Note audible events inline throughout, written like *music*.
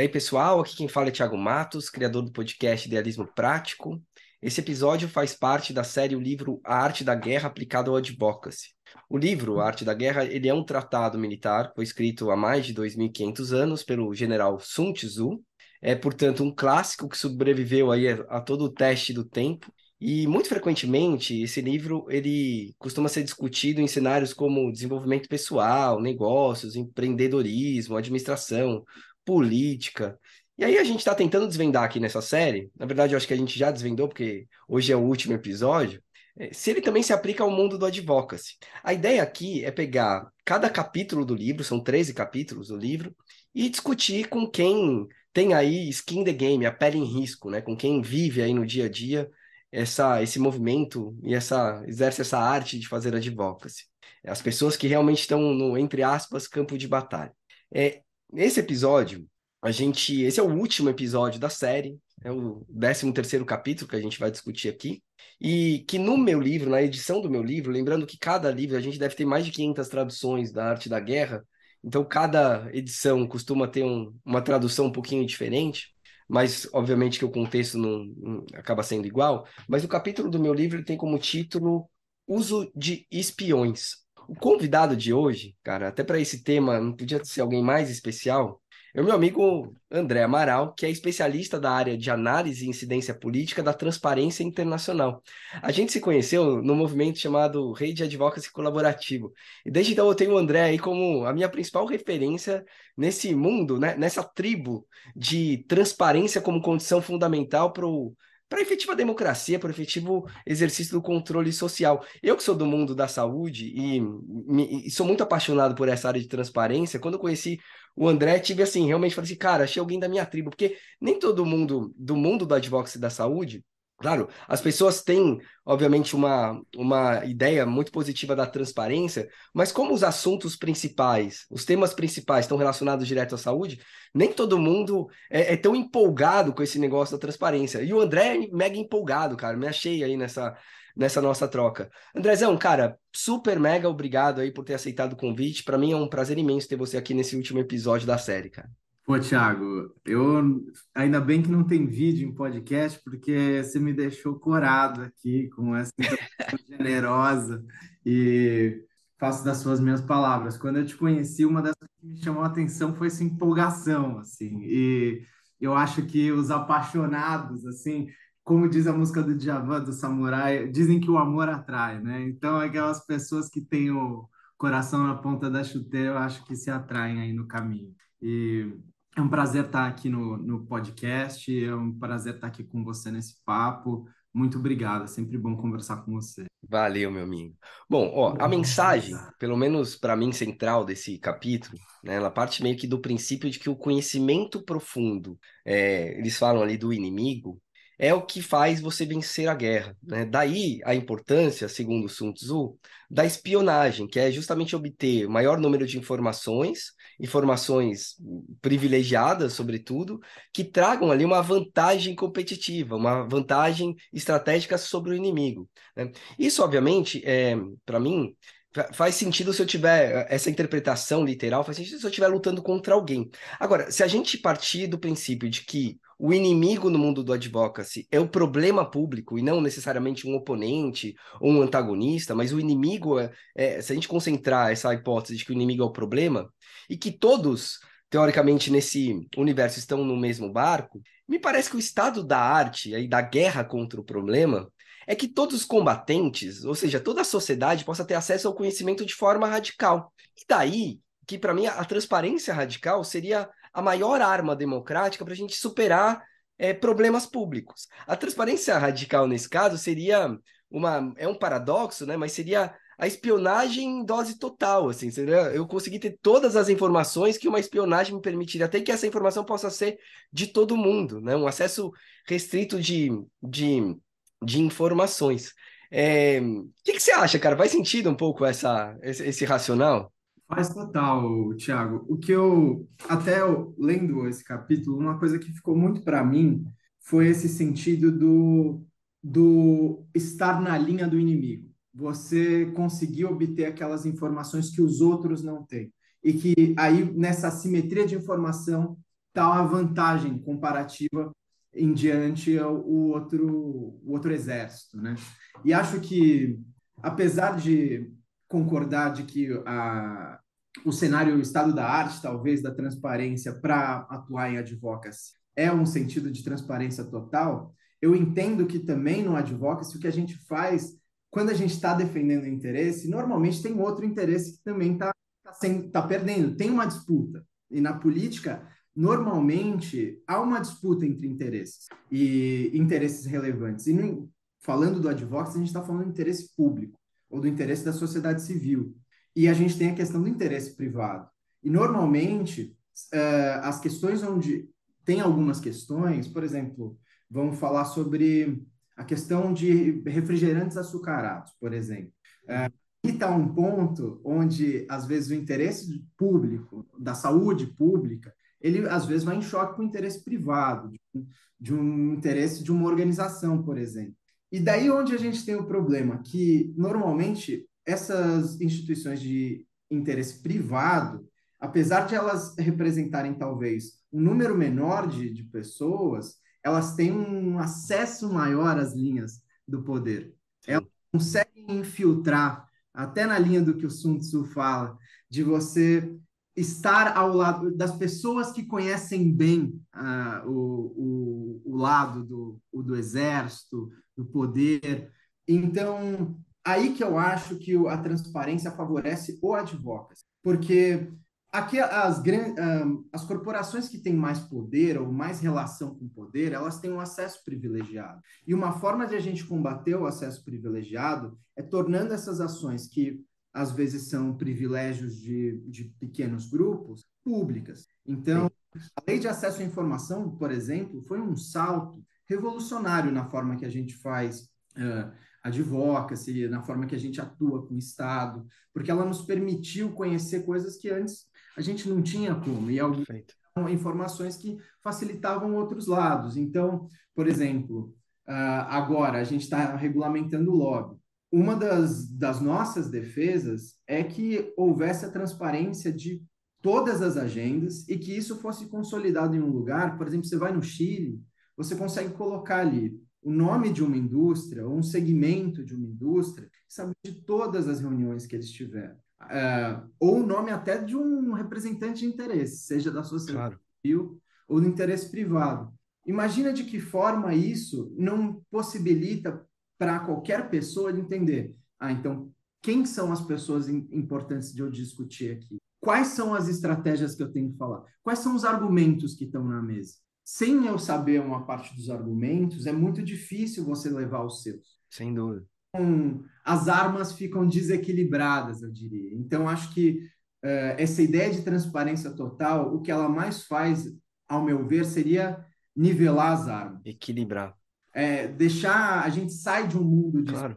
E aí, pessoal, aqui quem fala é Thiago Matos, criador do podcast Idealismo Prático. Esse episódio faz parte da série o livro A Arte da Guerra aplicado ao Advocacy. O livro A Arte da Guerra, ele é um tratado militar, foi escrito há mais de 2.500 anos pelo general Sun Tzu. É, portanto, um clássico que sobreviveu aí a, a todo o teste do tempo. E muito frequentemente esse livro ele costuma ser discutido em cenários como desenvolvimento pessoal, negócios, empreendedorismo, administração, política. E aí a gente está tentando desvendar aqui nessa série, na verdade eu acho que a gente já desvendou, porque hoje é o último episódio, é, se ele também se aplica ao mundo do advocacy. A ideia aqui é pegar cada capítulo do livro, são 13 capítulos do livro, e discutir com quem tem aí skin the game, a pele em risco, né? com quem vive aí no dia a dia essa, esse movimento e essa exerce essa arte de fazer advocacy. As pessoas que realmente estão no, entre aspas, campo de batalha. É, Nesse episódio, a gente. Esse é o último episódio da série, é o 13 terceiro capítulo que a gente vai discutir aqui. E que no meu livro, na edição do meu livro, lembrando que cada livro a gente deve ter mais de 500 traduções da arte da guerra, então cada edição costuma ter um, uma tradução um pouquinho diferente, mas obviamente que o contexto não, não acaba sendo igual. Mas o capítulo do meu livro tem como título Uso de Espiões. O convidado de hoje, cara, até para esse tema, não podia ser alguém mais especial. É o meu amigo André Amaral, que é especialista da área de análise e incidência política da Transparência Internacional. A gente se conheceu no movimento chamado Rede Advocacy Colaborativo. E desde então eu tenho o André aí como a minha principal referência nesse mundo, né? nessa tribo de transparência como condição fundamental para o para efetiva democracia, para efetivo exercício do controle social. Eu que sou do mundo da saúde e, me, e, sou muito apaixonado por essa área de transparência, quando eu conheci o André, tive assim, realmente falei assim, cara, achei alguém da minha tribo, porque nem todo mundo do mundo do advocacy da saúde Claro, as pessoas têm, obviamente, uma, uma ideia muito positiva da transparência, mas como os assuntos principais, os temas principais estão relacionados direto à saúde, nem todo mundo é, é tão empolgado com esse negócio da transparência. E o André é mega empolgado, cara, me achei aí nessa, nessa nossa troca. Andrezão, cara, super mega obrigado aí por ter aceitado o convite. Para mim é um prazer imenso ter você aqui nesse último episódio da série, cara. Pô, Thiago, eu ainda bem que não tem vídeo em podcast, porque você me deixou corado aqui com essa *laughs* generosa e faço das suas minhas palavras. Quando eu te conheci, uma das coisas que me chamou a atenção foi essa empolgação, assim, e eu acho que os apaixonados, assim, como diz a música do Djavan, do Samurai, dizem que o amor atrai, né? Então, aquelas pessoas que têm o coração na ponta da chuteira, eu acho que se atraem aí no caminho. E é um prazer estar aqui no, no podcast, é um prazer estar aqui com você nesse papo. Muito obrigado, é sempre bom conversar com você. Valeu, meu amigo. Bom, ó, a mensagem, pelo menos para mim, central desse capítulo, né, ela parte meio que do princípio de que o conhecimento profundo, é, eles falam ali do inimigo, é o que faz você vencer a guerra. Né? Daí a importância, segundo Sun Tzu, da espionagem, que é justamente obter o maior número de informações, informações privilegiadas, sobretudo, que tragam ali uma vantagem competitiva, uma vantagem estratégica sobre o inimigo. Né? Isso, obviamente, é, para mim, Faz sentido se eu tiver essa interpretação literal, faz sentido se eu estiver lutando contra alguém. Agora, se a gente partir do princípio de que o inimigo no mundo do advocacy é o problema público e não necessariamente um oponente ou um antagonista, mas o inimigo é, é se a gente concentrar essa hipótese de que o inimigo é o problema e que todos teoricamente nesse universo estão no mesmo barco, me parece que o estado da arte e da guerra contra o problema é que todos os combatentes, ou seja, toda a sociedade, possa ter acesso ao conhecimento de forma radical. E daí que, para mim, a transparência radical seria a maior arma democrática para a gente superar é, problemas públicos. A transparência radical, nesse caso, seria uma. É um paradoxo, né? Mas seria a espionagem em dose total, assim, eu conseguir ter todas as informações que uma espionagem me permitiria, até que essa informação possa ser de todo mundo, né? Um acesso restrito de, de de informações. É, o que, que, você acha, cara? Faz sentido um pouco essa, esse, esse racional? Faz total, Thiago. O que eu, até eu, lendo esse capítulo, uma coisa que ficou muito para mim foi esse sentido do, do estar na linha do inimigo. Você conseguir obter aquelas informações que os outros não têm. E que aí, nessa simetria de informação, está a vantagem comparativa em diante o outro, o outro exército, né? E acho que, apesar de concordar de que a, o cenário o estado da arte, talvez, da transparência para atuar em advocacy é um sentido de transparência total, eu entendo que também no advocacy o que a gente faz quando a gente está defendendo o interesse, normalmente tem outro interesse que também está tá, tá, tá perdendo, tem uma disputa. E na política, normalmente há uma disputa entre interesses e interesses relevantes. E no, falando do advocacy, a gente está falando do interesse público ou do interesse da sociedade civil. E a gente tem a questão do interesse privado. E normalmente uh, as questões onde tem algumas questões, por exemplo, vamos falar sobre a questão de refrigerantes açucarados, por exemplo. Uh, e está um ponto onde, às vezes, o interesse público, da saúde pública, ele às vezes vai em choque com o interesse privado, de, de um interesse de uma organização, por exemplo. E daí onde a gente tem o problema, que normalmente essas instituições de interesse privado, apesar de elas representarem talvez um número menor de, de pessoas, elas têm um acesso maior às linhas do poder. Elas conseguem infiltrar, até na linha do que o Sun Tzu fala, de você estar ao lado das pessoas que conhecem bem uh, o, o, o, lado do, o, do exército, do poder. Então, aí que eu acho que a transparência favorece o advocacy, porque aqui as, as corporações que têm mais poder ou mais relação com poder, elas têm um acesso privilegiado. E uma forma de a gente combater o acesso privilegiado é tornando essas ações que às vezes são privilégios de, de pequenos grupos, públicas. Então, a lei de acesso à informação, por exemplo, foi um salto revolucionário na forma que a gente faz uh, advocacy, na forma que a gente atua com o Estado, porque ela nos permitiu conhecer coisas que antes a gente não tinha como, e algumas informações que facilitavam outros lados. Então, por exemplo, uh, agora a gente está regulamentando o lobby uma das, das nossas defesas é que houvesse a transparência de todas as agendas e que isso fosse consolidado em um lugar. Por exemplo, você vai no Chile, você consegue colocar ali o nome de uma indústria, ou um segmento de uma indústria, saber de todas as reuniões que eles tiveram. Uh, ou o nome até de um representante de interesse, seja da sociedade claro. civil ou do interesse privado. Imagina de que forma isso não possibilita para qualquer pessoa entender. Ah, então, quem são as pessoas importantes de eu discutir aqui? Quais são as estratégias que eu tenho que falar? Quais são os argumentos que estão na mesa? Sem eu saber uma parte dos argumentos, é muito difícil você levar os seus. Sem dúvida. Então, as armas ficam desequilibradas, eu diria. Então, acho que uh, essa ideia de transparência total, o que ela mais faz, ao meu ver, seria nivelar as armas. Equilibrar é, deixar a gente sai de um mundo de claro.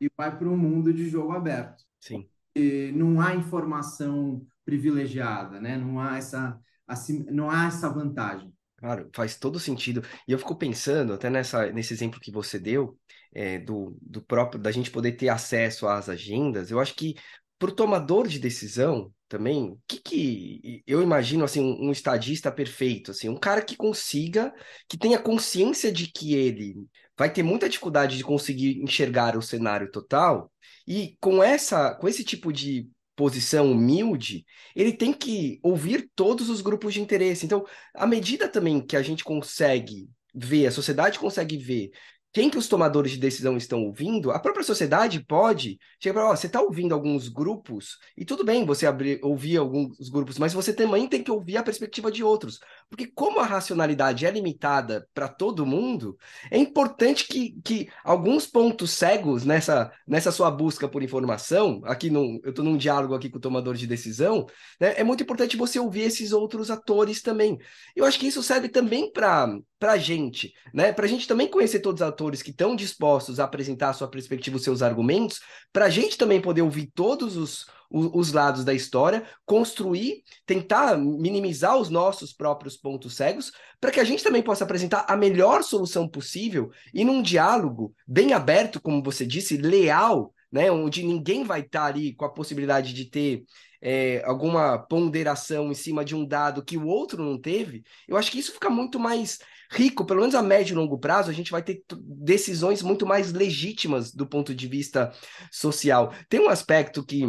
e vai para um mundo de jogo aberto. Sim. E não há informação privilegiada, né? Não há essa assim, não há essa vantagem. Claro, faz todo sentido. E eu fico pensando, até nessa, nesse exemplo que você deu, é, do, do próprio, da gente poder ter acesso às agendas, eu acho que para o tomador de decisão também, que, que eu imagino assim um, um estadista perfeito, assim, um cara que consiga, que tenha consciência de que ele vai ter muita dificuldade de conseguir enxergar o cenário total e com essa, com esse tipo de posição humilde, ele tem que ouvir todos os grupos de interesse. Então, à medida também que a gente consegue ver, a sociedade consegue ver quem que os tomadores de decisão estão ouvindo, a própria sociedade pode chegar para, ó, você está ouvindo alguns grupos, e tudo bem você abrir, ouvir alguns grupos, mas você também tem que ouvir a perspectiva de outros. Porque como a racionalidade é limitada para todo mundo, é importante que, que alguns pontos cegos nessa, nessa sua busca por informação, aqui no, eu estou num diálogo aqui com o tomador de decisão, né, é muito importante você ouvir esses outros atores também. Eu acho que isso serve também para a gente, né? Para a gente também conhecer todos os atores que estão dispostos a apresentar a sua perspectiva, os seus argumentos, para a gente também poder ouvir todos os, os, os, lados da história, construir, tentar minimizar os nossos próprios pontos cegos, para que a gente também possa apresentar a melhor solução possível e num diálogo bem aberto, como você disse, leal, né? Onde ninguém vai estar tá ali com a possibilidade de ter é, alguma ponderação em cima de um dado que o outro não teve, eu acho que isso fica muito mais rico, pelo menos a médio e longo prazo, a gente vai ter decisões muito mais legítimas do ponto de vista social. Tem um aspecto que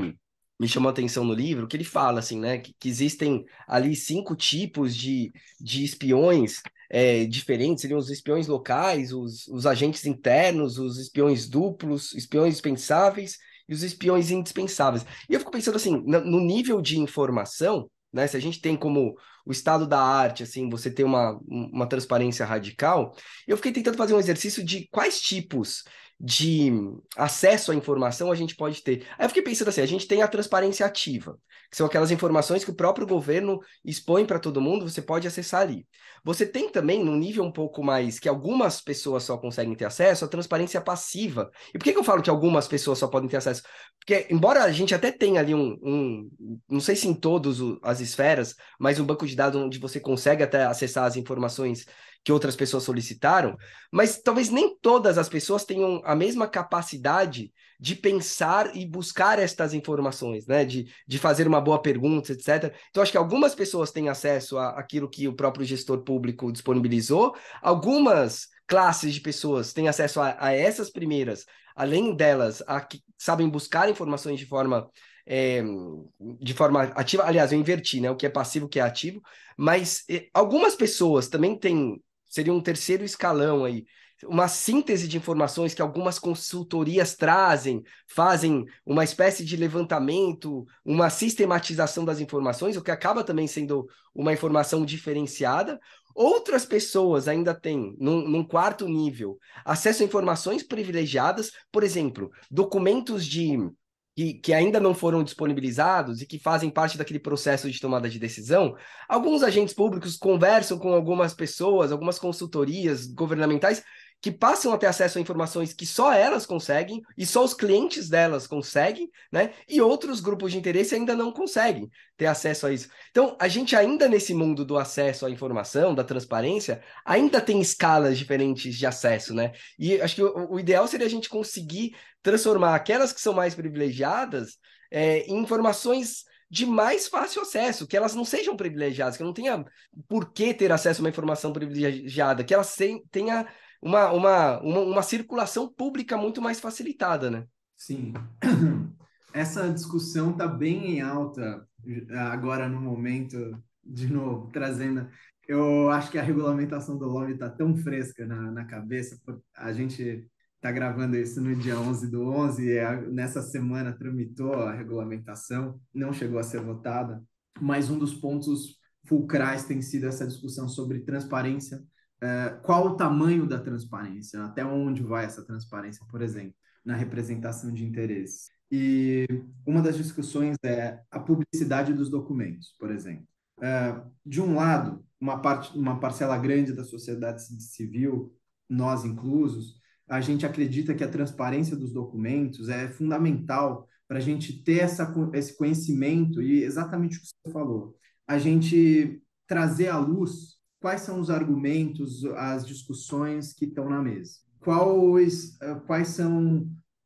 me chamou a atenção no livro, que ele fala assim, né, que, que existem ali cinco tipos de, de espiões é, diferentes, seriam os espiões locais, os, os agentes internos, os espiões duplos, espiões dispensáveis e os espiões indispensáveis. E eu fico pensando assim, no nível de informação, né, se a gente tem como o estado da arte, assim, você ter uma, uma transparência radical, eu fiquei tentando fazer um exercício de quais tipos de acesso à informação a gente pode ter. Aí eu fiquei pensando assim, a gente tem a transparência ativa, que são aquelas informações que o próprio governo expõe para todo mundo, você pode acessar ali. Você tem também, num nível um pouco mais, que algumas pessoas só conseguem ter acesso, a transparência passiva. E por que, que eu falo que algumas pessoas só podem ter acesso? Porque, embora a gente até tenha ali um, um não sei se em todas as esferas, mas um banco de dados onde você consegue até acessar as informações que outras pessoas solicitaram, mas talvez nem todas as pessoas tenham a mesma capacidade de pensar e buscar estas informações, né? De, de fazer uma boa pergunta, etc. Então, acho que algumas pessoas têm acesso àquilo que o próprio gestor público disponibilizou, algumas classes de pessoas têm acesso a, a essas primeiras, além delas, a que sabem buscar informações de forma é, de forma ativa. Aliás, eu inverti, né? O que é passivo, o que é ativo. Mas é, algumas pessoas também têm seria um terceiro escalão aí. Uma síntese de informações que algumas consultorias trazem, fazem uma espécie de levantamento, uma sistematização das informações, o que acaba também sendo uma informação diferenciada. Outras pessoas ainda têm, num, num, quarto nível, acesso a informações privilegiadas, por exemplo, documentos de que, que ainda não foram disponibilizados e que fazem parte daquele processo de tomada de decisão, alguns agentes públicos conversam com algumas pessoas, algumas consultorias governamentais que passam a ter acesso a informações que só elas conseguem e só os clientes delas conseguem, né? E outros grupos de interesse ainda não conseguem ter acesso a isso. Então, a gente ainda nesse mundo do acesso à informação, da transparência, ainda tem escalas diferentes de acesso, né? E acho que o, o ideal seria a gente conseguir transformar aquelas que são mais privilegiadas é, em informações de mais fácil acesso, que elas não sejam privilegiadas, que não tenha por que ter acesso a uma informação privilegiada, que elas tenha uma, uma, uma, uma circulação pública muito mais facilitada, né? Sim. *clears throat* Essa discussão está bem em alta agora no momento, de novo, trazendo. Eu acho que a regulamentação do lobby está tão fresca na, na cabeça, a gente está gravando isso no dia 11 do 11, e nessa semana tramitou a regulamentação, não chegou a ser votada, mas um dos pontos fulcrais tem sido essa discussão sobre transparência é, qual o tamanho da transparência, até onde vai essa transparência, por exemplo, na representação de interesses. E uma das discussões é a publicidade dos documentos, por exemplo. É, de um lado, uma, parte, uma parcela grande da sociedade civil, nós inclusos, a gente acredita que a transparência dos documentos é fundamental para a gente ter essa, esse conhecimento e exatamente o que você falou, a gente trazer à luz quais são os argumentos, as discussões que estão na mesa? Quais, eh, quais são,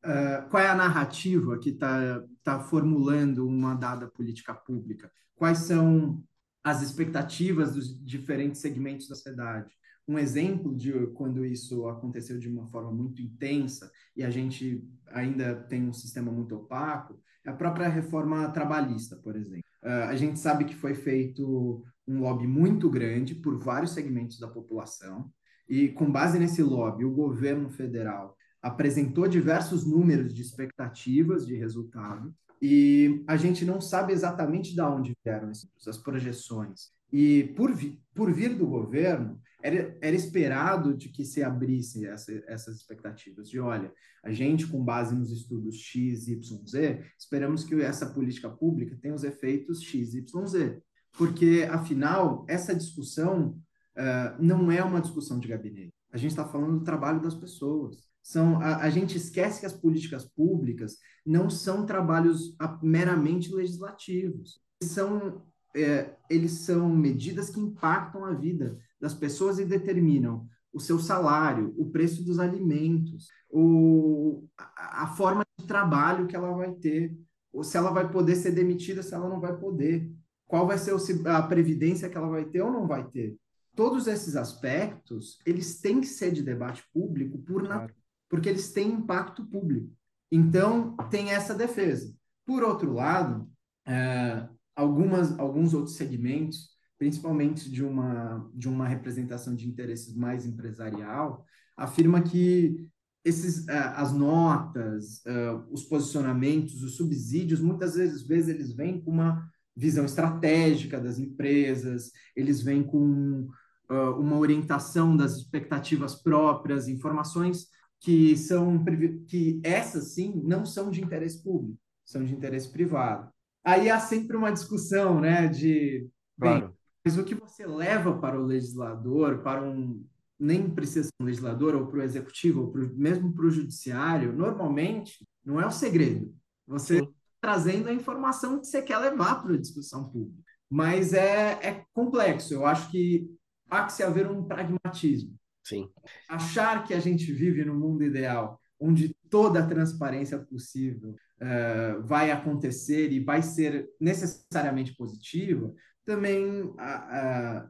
uh, qual é a narrativa que está tá formulando uma dada política pública? Quais são as expectativas dos diferentes segmentos da sociedade? Um exemplo de quando isso aconteceu de uma forma muito intensa e a gente ainda tem um sistema muito opaco é a própria reforma trabalhista, por exemplo. Uh, a gente sabe que foi feito um lobby muito grande por vários segmentos da população, e com base nesse lobby, o governo federal apresentou diversos números de expectativas de resultado, e a gente não sabe exatamente de onde vieram essas projeções. E por, vi, por vir do governo, era, era esperado de que se abrissem essa, essas expectativas de, olha, a gente, com base nos estudos X, Y, Z, esperamos que essa política pública tenha os efeitos X, Y, Z porque, afinal, essa discussão uh, não é uma discussão de gabinete. A gente está falando do trabalho das pessoas. São, a, a, gente esquece que as políticas públicas não são trabalhos meramente legislativos. São, é, eles são medidas que impactam a vida das pessoas e determinam o seu salário, o preço dos alimentos, o, a, a forma de trabalho que ela vai ter ou se ela vai poder ser demitida, se ela não vai poder. Qual vai ser a previdência que ela vai ter ou não vai ter. Todos esses aspectos, eles têm que ser de debate público por claro. porque eles têm impacto público. Então, tem essa defesa. Por outro lado, é, algumas, alguns outros segmentos, principalmente de uma, de uma representação de interesses mais empresarial, afirma que esses, uh, as notas, uh, os posicionamentos, os subsídios, muitas vezes, vezes eles vêm com uma visão estratégica das empresas, eles vêm com uh, uma orientação das expectativas próprias, informações que são que essas sim não são de interesse público, são de interesse privado. Aí há sempre uma discussão, né, de claro. bem, mas o que você leva para o legislador, para um nem precisa ser um legislador ou para o executivo, ou pro, mesmo para o judiciário, normalmente não é o segredo. Você está trazendo a informação que você quer levar para a discussão pública. Mas é, é complexo. Eu acho que há que se haver um pragmatismo. Sim. Achar que a gente vive no mundo ideal, onde toda a transparência possível uh, vai acontecer e vai ser necessariamente positiva, também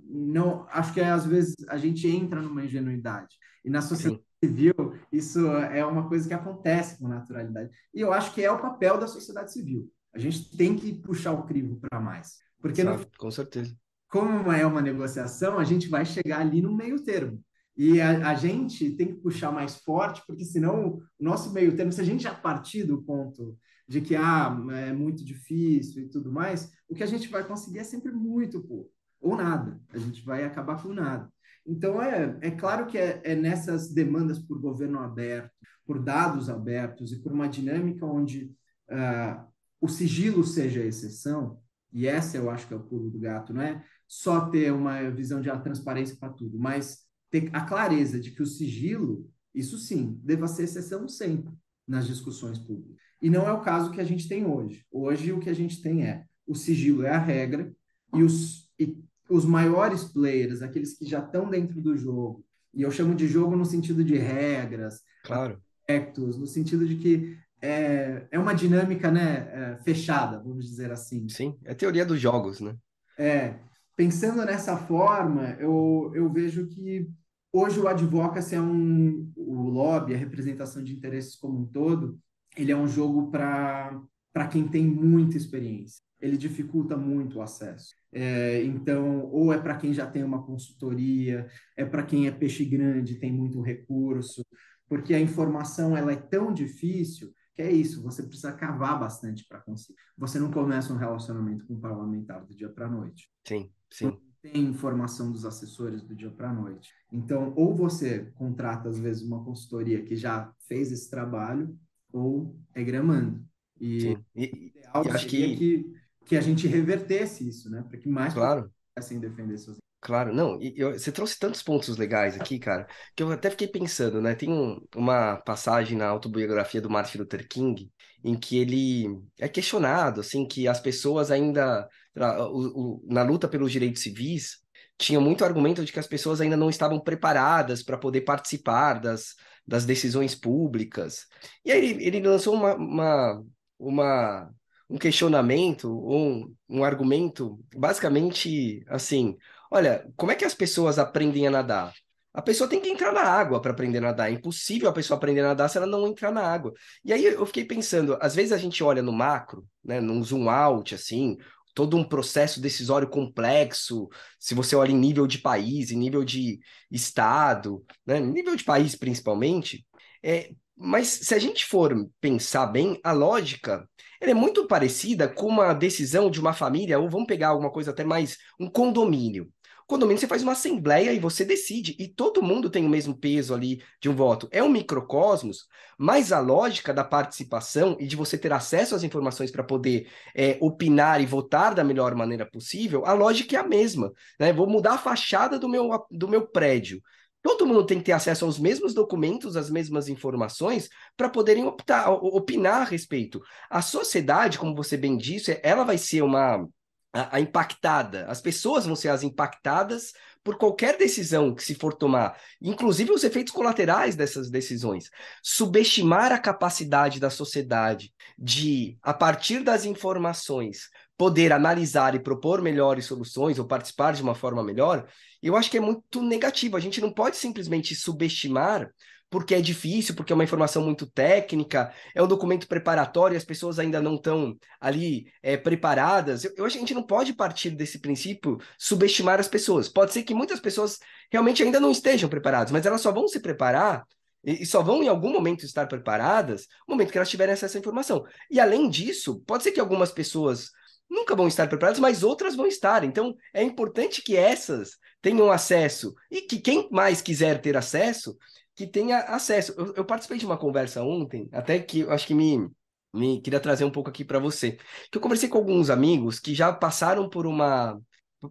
não acho que às vezes a gente entra numa ingenuidade. E na sociedade Sim. civil isso é uma coisa que acontece com naturalidade. E eu acho que é o papel da sociedade civil. A gente tem que puxar o crivo para mais. Porque Sabe, no, com certeza. como é uma negociação a gente vai chegar ali no meio termo. E a, a, gente tem que puxar mais forte, porque senão o nosso meio termo, se a gente já partir do ponto de que ah, é muito difícil e tudo mais, o que a gente vai conseguir é sempre muito pouco, ou nada. A gente vai acabar com nada. Então, é, é claro que é, é nessas demandas por governo aberto, por dados abertos e por uma dinâmica onde uh, o sigilo seja a exceção, e essa eu acho que é o pulo do gato, não é só ter uma visão de ah, transparência para tudo, mas ter a clareza de que o sigilo, isso sim, deva ser exceção sempre nas discussões públicas. E não é o caso que a gente tem hoje. Hoje o que a gente tem é o sigilo é a regra e os, e os maiores players, aqueles que já estão dentro do jogo, e eu chamo de jogo no sentido de regras, claro. aspectos, no sentido de que é, é uma dinâmica né, é, fechada, vamos dizer assim. Sim, é a teoria dos jogos, né? É, pensando nessa forma, eu, eu vejo que hoje o advocacy é um, o lobby, a representação de interesses como um todo, ele é um jogo para quem tem muita experiência. Ele dificulta muito o acesso. É, então, ou é para quem já tem uma consultoria, é para quem é peixe grande, tem muito recurso, porque a informação ela é tão difícil que é isso, você precisa cavar bastante para conseguir. Você não começa um relacionamento com um parlamentar do dia para a noite. Sim, sim. Não tem informação dos assessores do dia para a noite. Então, ou você contrata, às vezes, uma consultoria que já fez esse trabalho, ou é gramando. E, e, e acho que... que... que a gente revertesse isso, né? Para que mais claro. pudessem defender seus Claro, não, e eu, você trouxe tantos pontos legais aqui, cara, que eu até fiquei pensando, né? Tem um, uma passagem na autobiografia do Martin Luther King em que ele é questionado, assim, que as pessoas ainda, o, o, na luta pelos direitos civis, tinha muito argumento de que as pessoas ainda não estavam preparadas para poder participar das, das decisões públicas. E aí ele, lançou uma, uma, uma, um questionamento, um, um argumento, basicamente assim: olha, como é que as pessoas aprendem a nadar? A pessoa tem que entrar na água para aprender a nadar. É impossível a pessoa aprender a nadar se ela não entrar na água. E aí eu fiquei pensando, às vezes a gente olha no macro, né, num zoom out, assim, todo um processo decisório complexo, se você olha em nível de país, em nível de estado, né, nível de país principalmente, é, mas se a gente for pensar bem, a lógica é muito parecida com uma decisão de uma família, ou vamos pegar alguma coisa até mais, um condomínio condomínio você faz uma assembleia e você decide, e todo mundo tem o mesmo peso ali de um voto. É um microcosmos, mas a lógica da participação e de você ter acesso às informações para poder é, opinar e votar da melhor maneira possível, a lógica é a mesma. Né? Vou mudar a fachada do meu, do meu prédio. Todo mundo tem que ter acesso aos mesmos documentos, às mesmas informações, para poderem optar, opinar a respeito. A sociedade, como você bem disse, ela vai ser uma a, a, impactada. As pessoas vão ser as impactadas por qualquer decisão que se for tomar, inclusive os efeitos colaterais dessas decisões. Subestimar a capacidade da sociedade de, a partir das informações, poder analisar e propor melhores soluções ou participar de uma forma melhor, eu acho que é muito negativo. A gente não pode simplesmente subestimar porque é difícil, porque é uma informação muito técnica, é um documento preparatório, as pessoas ainda não estão ali é, preparadas. Eu, eu acho que a gente não pode partir desse princípio subestimar as pessoas. Pode ser que muitas pessoas realmente ainda não estejam preparadas, mas elas só vão se preparar e, só vão em algum momento estar preparadas no momento que elas tiverem acesso à informação. E além disso, pode ser que algumas pessoas nunca vão estar preparadas, mas outras vão estar. Então, é importante que essas tenham acesso e que quem mais quiser ter acesso que tenha acesso. Eu, eu, participei de uma conversa ontem, até que eu acho que me, me queria trazer um pouco aqui para você. Que eu conversei com alguns amigos que já passaram por uma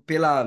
pela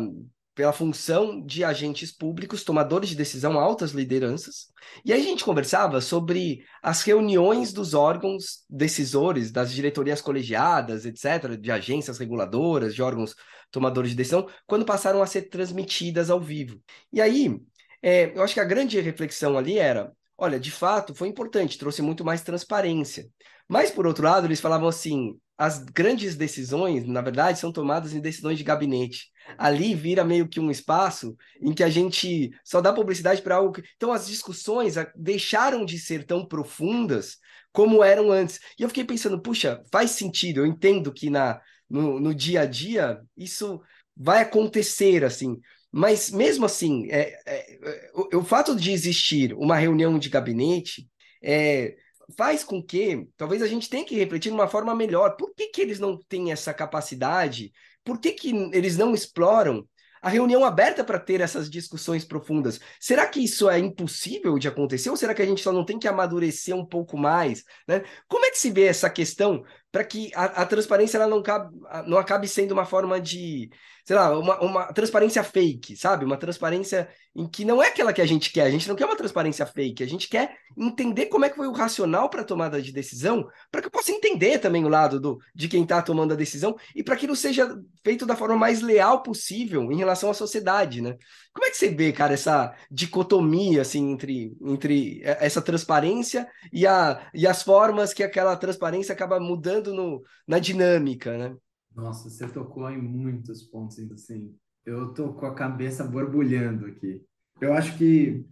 pela função de agentes públicos, tomadores de decisão, altas lideranças. E aí a gente conversava sobre as reuniões dos órgãos decisores, das diretorias colegiadas, etc., de agências reguladoras, de órgãos tomadores de decisão, quando passaram a ser transmitidas ao vivo. E aí é, eu acho que a grande reflexão ali era: olha, de fato, foi importante, trouxe muito mais transparência. Mas, por outro lado, eles falavam assim: as grandes decisões, na verdade, são tomadas em decisões de gabinete. Ali vira meio que um espaço em que a gente só dá publicidade para algo. Que... Então, as discussões deixaram de ser tão profundas como eram antes. E eu fiquei pensando, puxa, faz sentido, eu entendo que na, no, no dia a dia isso vai acontecer assim. Mas mesmo assim, é, é, o, o, fato de existir uma reunião de gabinete é, faz com que talvez a gente tenha que refletir de uma forma melhor. Por que, que eles não têm essa capacidade? Por que, que eles não exploram a reunião aberta para ter essas discussões profundas. Será que isso é impossível de acontecer ou será que a gente só não tem que amadurecer um pouco mais? Né? Como é que se vê essa questão para que a, a transparência não, cabe, não acabe sendo uma forma de, sei lá, uma, uma transparência fake, sabe? Uma transparência em que não é aquela que a gente quer. A gente não quer uma transparência fake. A gente quer entender como é que foi o racional para a tomada de decisão, para que eu possa entender também o lado do, de quem está tomando a decisão e para que não seja feito da forma mais leal possível em relação à sociedade, né? Como é que você vê, cara, essa dicotomia assim entre, entre essa transparência e, a, e as formas que aquela transparência acaba mudando no, na dinâmica, né? Nossa, você tocou em muitos pontos, assim. Eu tô com a cabeça borbulhando aqui. Eu acho que,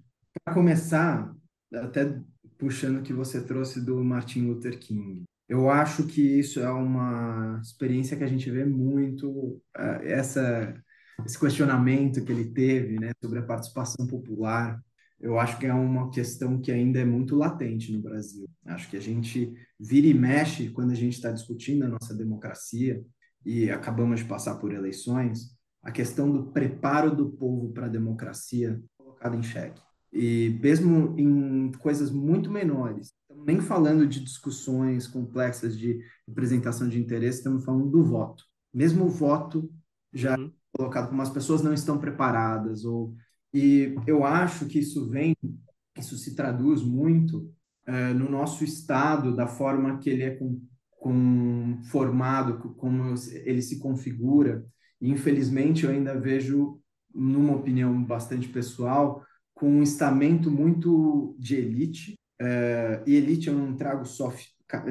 para começar, até puxando o que você trouxe do Martin Luther King, eu acho que isso é uma experiência que a gente vê muito, eh, essa, esse questionamento que ele teve né, sobre a participação popular. Eu acho que é uma questão que ainda é muito latente no Brasil. Acho que a gente vira e mexe quando a gente está discutindo a nossa democracia, e acabamos de passar por eleições, a questão do preparo do povo para a democracia colocada em xeque. E mesmo em coisas muito menores, nem falando de discussões complexas de representação de interesse, estamos falando do voto. Mesmo o voto já uhum. colocado como as pessoas não estão preparadas ou e eu acho que isso vem, isso se traduz muito uh, no nosso estado, da forma que ele é com, formado, como ele se configura. E, infelizmente, eu ainda vejo, numa opinião bastante pessoal, com um estamento muito de elite. É, e elite eu não trago só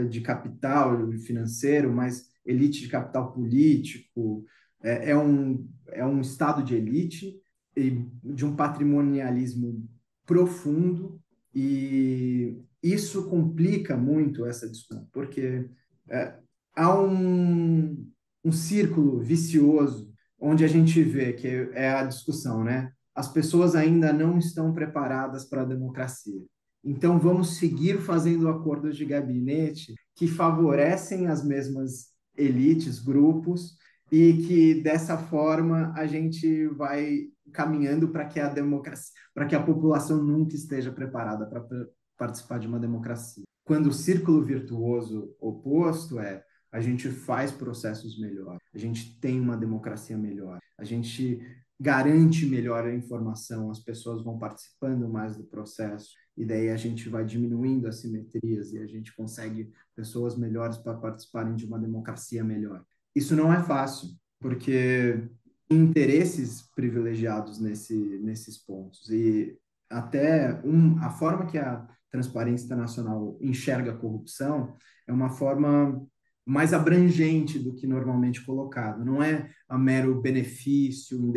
de capital financeiro, mas elite de capital político. É, é um, é um estado de elite e de um patrimonialismo profundo e isso complica muito essa discussão, porque é, há um, um círculo vicioso onde a gente vê que é a discussão, né? As pessoas ainda não estão preparadas para a democracia. Então, vamos seguir fazendo acordos de gabinete que favorecem as mesmas elites, grupos, e que dessa forma a gente vai caminhando para que a democracia, para que a população nunca esteja preparada para participar de uma democracia. Quando o círculo virtuoso oposto é a gente faz processos melhores, a gente tem uma democracia melhor, a gente garante melhor a informação, as pessoas vão participando mais do processo, e daí a gente vai diminuindo as simetrias e a gente consegue pessoas melhores para participarem de uma democracia melhor. Isso não é fácil, porque interesses privilegiados nesse, nesses pontos. E até um, a forma que a Transparência Internacional enxerga a corrupção é uma forma mais abrangente do que normalmente colocado. Não é a mero benefício,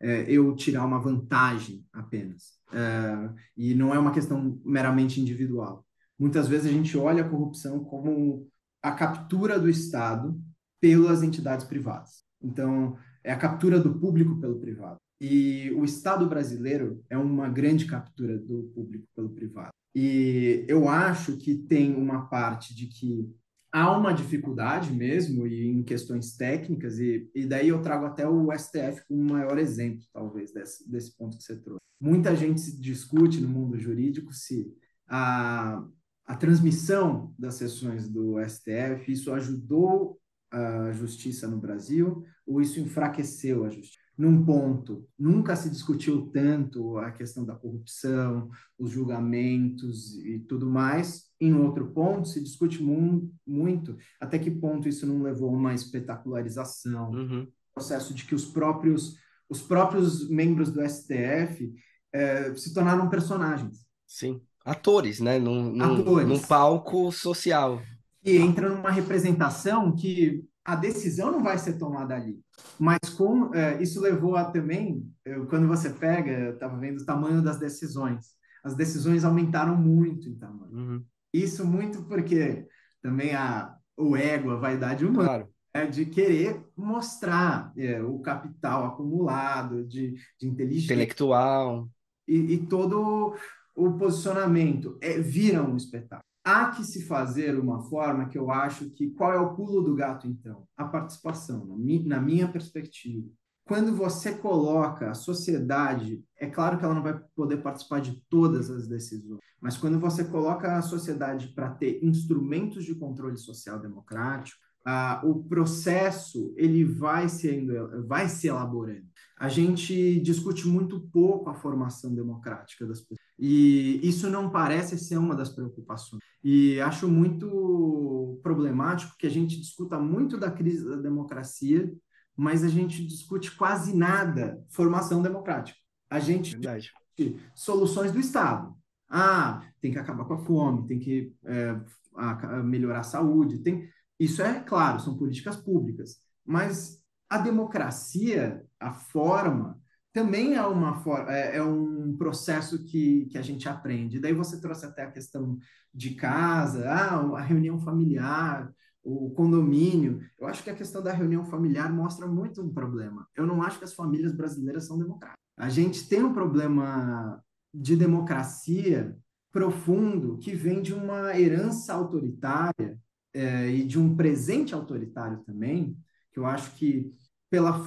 é, eu tirar uma vantagem apenas. É, e não é uma questão meramente individual. Muitas vezes a gente olha a corrupção como a captura do Estado pelas entidades privadas. Então, é a captura do público pelo privado. E o Estado brasileiro é uma grande captura do público pelo privado. E eu acho que tem uma parte de que há uma dificuldade mesmo e em questões técnicas, e, e daí eu trago até o STF como um maior exemplo, talvez, desse, desse ponto que você trouxe. Muita gente discute no mundo jurídico se a, a transmissão das sessões do STF, isso ajudou a justiça no Brasil ou isso enfraqueceu a justiça? Num ponto, nunca se discutiu tanto a questão da corrupção, os julgamentos e tudo mais. Em outro ponto, se discute mu muito até que ponto isso não levou a uma espetacularização, uhum. processo de que os próprios os próprios membros do STF é, se tornaram personagens. Sim, atores, né? Num, num, atores. num palco social. E entra numa representação que a decisão não vai ser tomada ali. Mas com, é, isso levou a também, eu, quando você pega, eu estava vendo o tamanho das decisões. As decisões aumentaram muito em tamanho. Uhum. Isso muito porque também a, o ego, a vaidade humana, claro. é de querer mostrar é, o capital acumulado, de, de inteligência. Intelectual. E, e todo o posicionamento é, vira um espetáculo há que se fazer uma forma que eu acho que qual é o pulo do gato então? A participação, na, mi, na minha perspectiva. Quando você coloca a sociedade, é claro que ela não vai poder participar de todas as decisões, mas quando você coloca a sociedade para ter instrumentos de controle social democrático, ah, o processo ele vai sendo, vai se elaborando. A gente discute muito pouco a formação democrática das pessoas. E isso não parece ser uma das preocupações. E acho muito problemático que a gente discuta muito da crise da democracia, mas a gente discute quase nada formação democrática. A gente Verdade. discute soluções do Estado. Ah, tem que acabar com a fome, tem que é, a, melhorar a saúde, tem isso é claro, são políticas públicas, mas a democracia, a forma, também é, uma for é, é um processo que, que a gente aprende. Daí você trouxe até a questão de casa, ah, a reunião familiar, o condomínio. Eu acho que a questão da reunião familiar mostra muito um problema. Eu não acho que as famílias brasileiras são democráticas. A gente tem um problema de democracia profundo que vem de uma herança autoritária é, e de um presente autoritário também, que eu acho que pela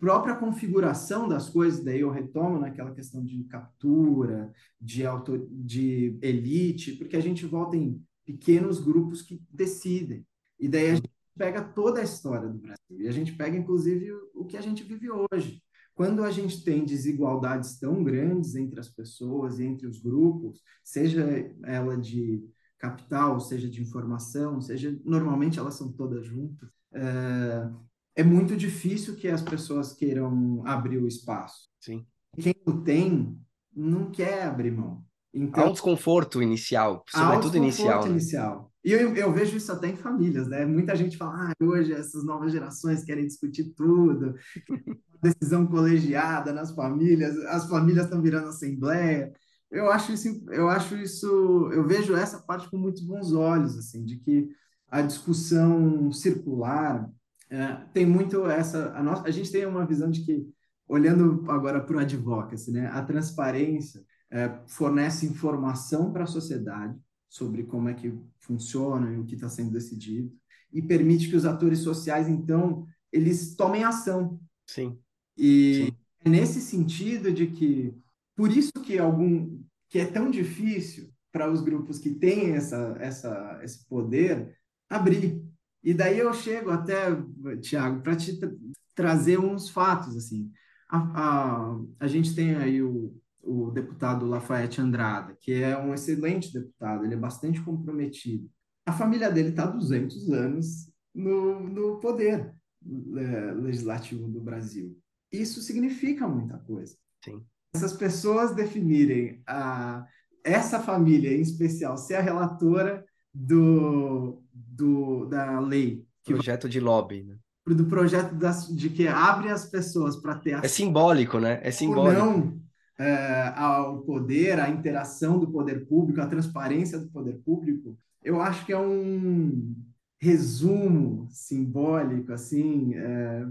própria configuração das coisas, daí eu retomo naquela questão de captura, de, auto de elite, porque a gente volta em pequenos grupos que decidem. E daí a gente pega toda a história do Brasil, e a gente pega, inclusive, o que a gente vive hoje. Quando a gente tem desigualdades tão grandes entre as pessoas e entre os grupos, seja ela de capital, seja de informação, seja normalmente elas são todas juntas. É, é muito difícil que as pessoas queiram abrir o espaço. Sim. Quem o tem não quer abrir mão. Então, há um desconforto inicial, sobretudo inicial. Né? inicial. E eu, eu vejo isso até em famílias, né? Muita gente fala, ah, hoje essas novas gerações querem discutir tudo, *laughs* decisão colegiada nas famílias, as famílias estão virando assembleia eu acho isso, eu acho isso, eu vejo essa parte com muito bons olhos, assim, de que a discussão circular é, tem muito essa, a, nossa, a gente tem uma visão de que, olhando agora para o advocacy, né, a transparência é, fornece informação para a sociedade sobre como é que funciona e o que está sendo decidido, e permite que os atores sociais, então, eles tomem ação. Sim. E Sim. é nesse sentido de que por isso que algum que é tão difícil para os grupos que têm essa, essa, esse poder abrir. E daí eu chego até, Tiago, para te tra trazer uns fatos. assim. A, a, a gente tem aí o, o deputado Lafayette Andrada, que é um excelente deputado, ele é bastante comprometido. A família dele está há 200 anos no, no poder é, legislativo do Brasil. isso significa muita coisa. Sim. Essas pessoas definirem a, essa família em especial ser a relatora do, do, da lei. Projeto de lobby, né? Do projeto das, de que abre as pessoas para ter É simbólico, né? É simbólico. Ou não é, ao poder, à interação do poder público, à transparência do poder público, eu acho que é um resumo simbólico, assim, é,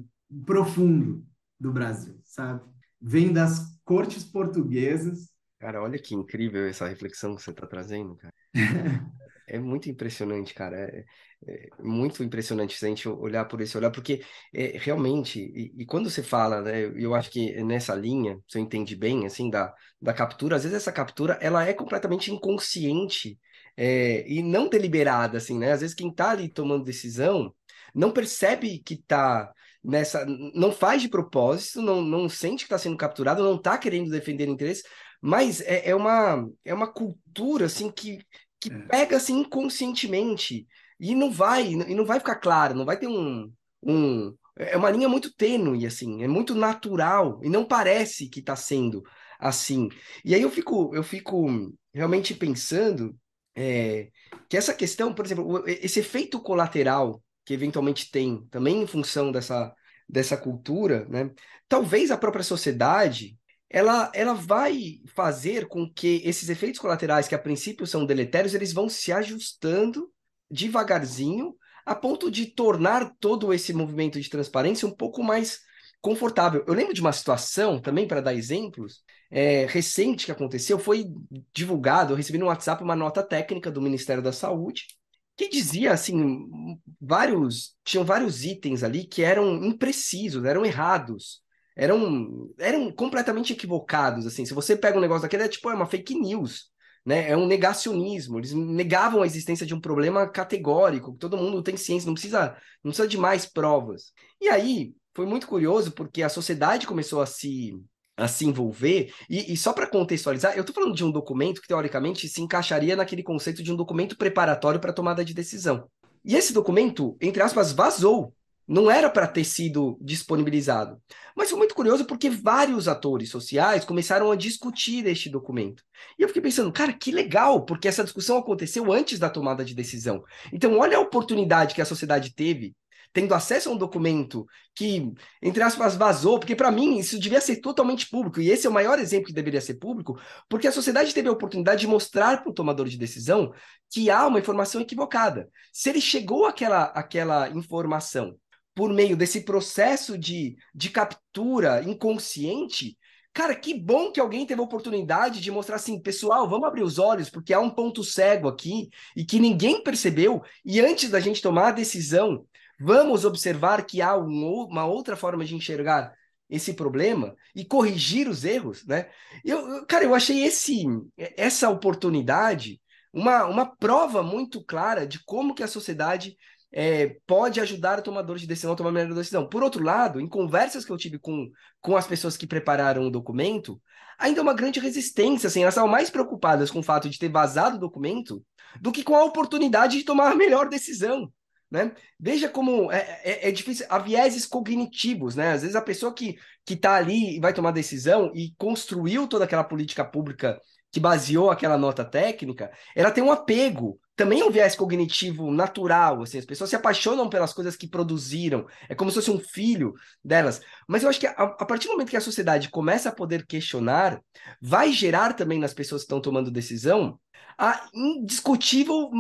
profundo do Brasil, sabe? Vem das cortes portuguesas. Cara, olha que incrível essa reflexão que você está trazendo, cara. *laughs* É muito impressionante, cara. É, é, muito impressionante a gente olhar por esse olhar, porque é, realmente, e, e, quando você fala, né, eu acho que nessa linha, se eu entendi bem, assim, da, da captura, às vezes essa captura, ela é completamente inconsciente é, e não deliberada, assim, né? Às vezes quem tá ali tomando decisão não percebe que tá nessa, não faz de propósito, não, não sente que está sendo capturado, não está querendo defender interesse, mas é, é, uma, é uma cultura, assim, que que é. pega assim inconscientemente e não vai e não vai ficar claro, não vai ter um, um é uma linha muito tênue assim, é muito natural e não parece que está sendo assim. E aí eu fico eu fico realmente pensando é, que essa questão, por exemplo, esse efeito colateral que eventualmente tem também em função dessa dessa cultura, né? Talvez a própria sociedade ela, ela vai fazer com que esses efeitos colaterais, que a princípio são deletérios, eles vão se ajustando devagarzinho, a ponto de tornar todo esse movimento de transparência um pouco mais confortável. Eu lembro de uma situação, também para dar exemplos, é, recente que aconteceu, foi divulgado, eu recebi no WhatsApp uma nota técnica do Ministério da Saúde, que dizia assim, vários, tinham vários itens ali que eram imprecisos, eram errados eram, eram completamente equivocados, assim. Se você pega um negócio daquele, é tipo, é uma fake news, né? É um negacionismo. Eles negavam a existência de um problema categórico, todo mundo tem ciência, não precisa, não precisa de mais provas. E aí, foi muito curioso, porque a sociedade começou a se a se envolver, e, e só para contextualizar, eu estou falando de um documento que teoricamente se encaixaria naquele conceito de um documento preparatório para tomada de decisão. E esse documento, entre aspas, vazou não era para ter sido disponibilizado. Mas foi muito curioso porque vários atores sociais começaram a discutir este documento. E eu fiquei pensando, cara, que legal, porque essa discussão aconteceu antes da tomada de decisão. Então, olha a oportunidade que a sociedade teve tendo acesso a um documento que, entre aspas, vazou, porque para mim isso devia ser totalmente público, e esse é o maior exemplo que deveria ser público, porque a sociedade teve a oportunidade de mostrar para o tomador de decisão que há uma informação equivocada. Se ele chegou àquela, àquela informação por meio desse processo de, de captura inconsciente, cara, que bom que alguém teve a oportunidade de mostrar assim, pessoal, vamos abrir os olhos, porque há um ponto cego aqui e que ninguém percebeu, e antes da gente tomar a decisão, vamos observar que há um, uma outra forma de enxergar esse problema e corrigir os erros, né? Eu, cara, eu achei esse, essa oportunidade uma, uma prova muito clara de como que a sociedade é, pode ajudar o tomador de decisão a tomar melhor decisão. Por outro lado, em conversas que eu tive com, com as pessoas que prepararam o documento, ainda é uma grande resistência, assim, elas estavam mais preocupadas com o fato de ter vazado o documento do que com a oportunidade de tomar a melhor decisão. Né? Veja como é, é, é, difícil, há vieses cognitivos, né? Às vezes a pessoa que está ali e vai tomar decisão e construiu toda aquela política pública que baseou aquela nota técnica, ela tem um apego também é um viés cognitivo natural, assim, as pessoas se apaixonam pelas coisas que produziram, é como se fosse um filho delas. Mas eu acho que a, a, partir do momento que a sociedade começa a poder questionar, vai gerar também nas pessoas que estão tomando decisão a indiscutível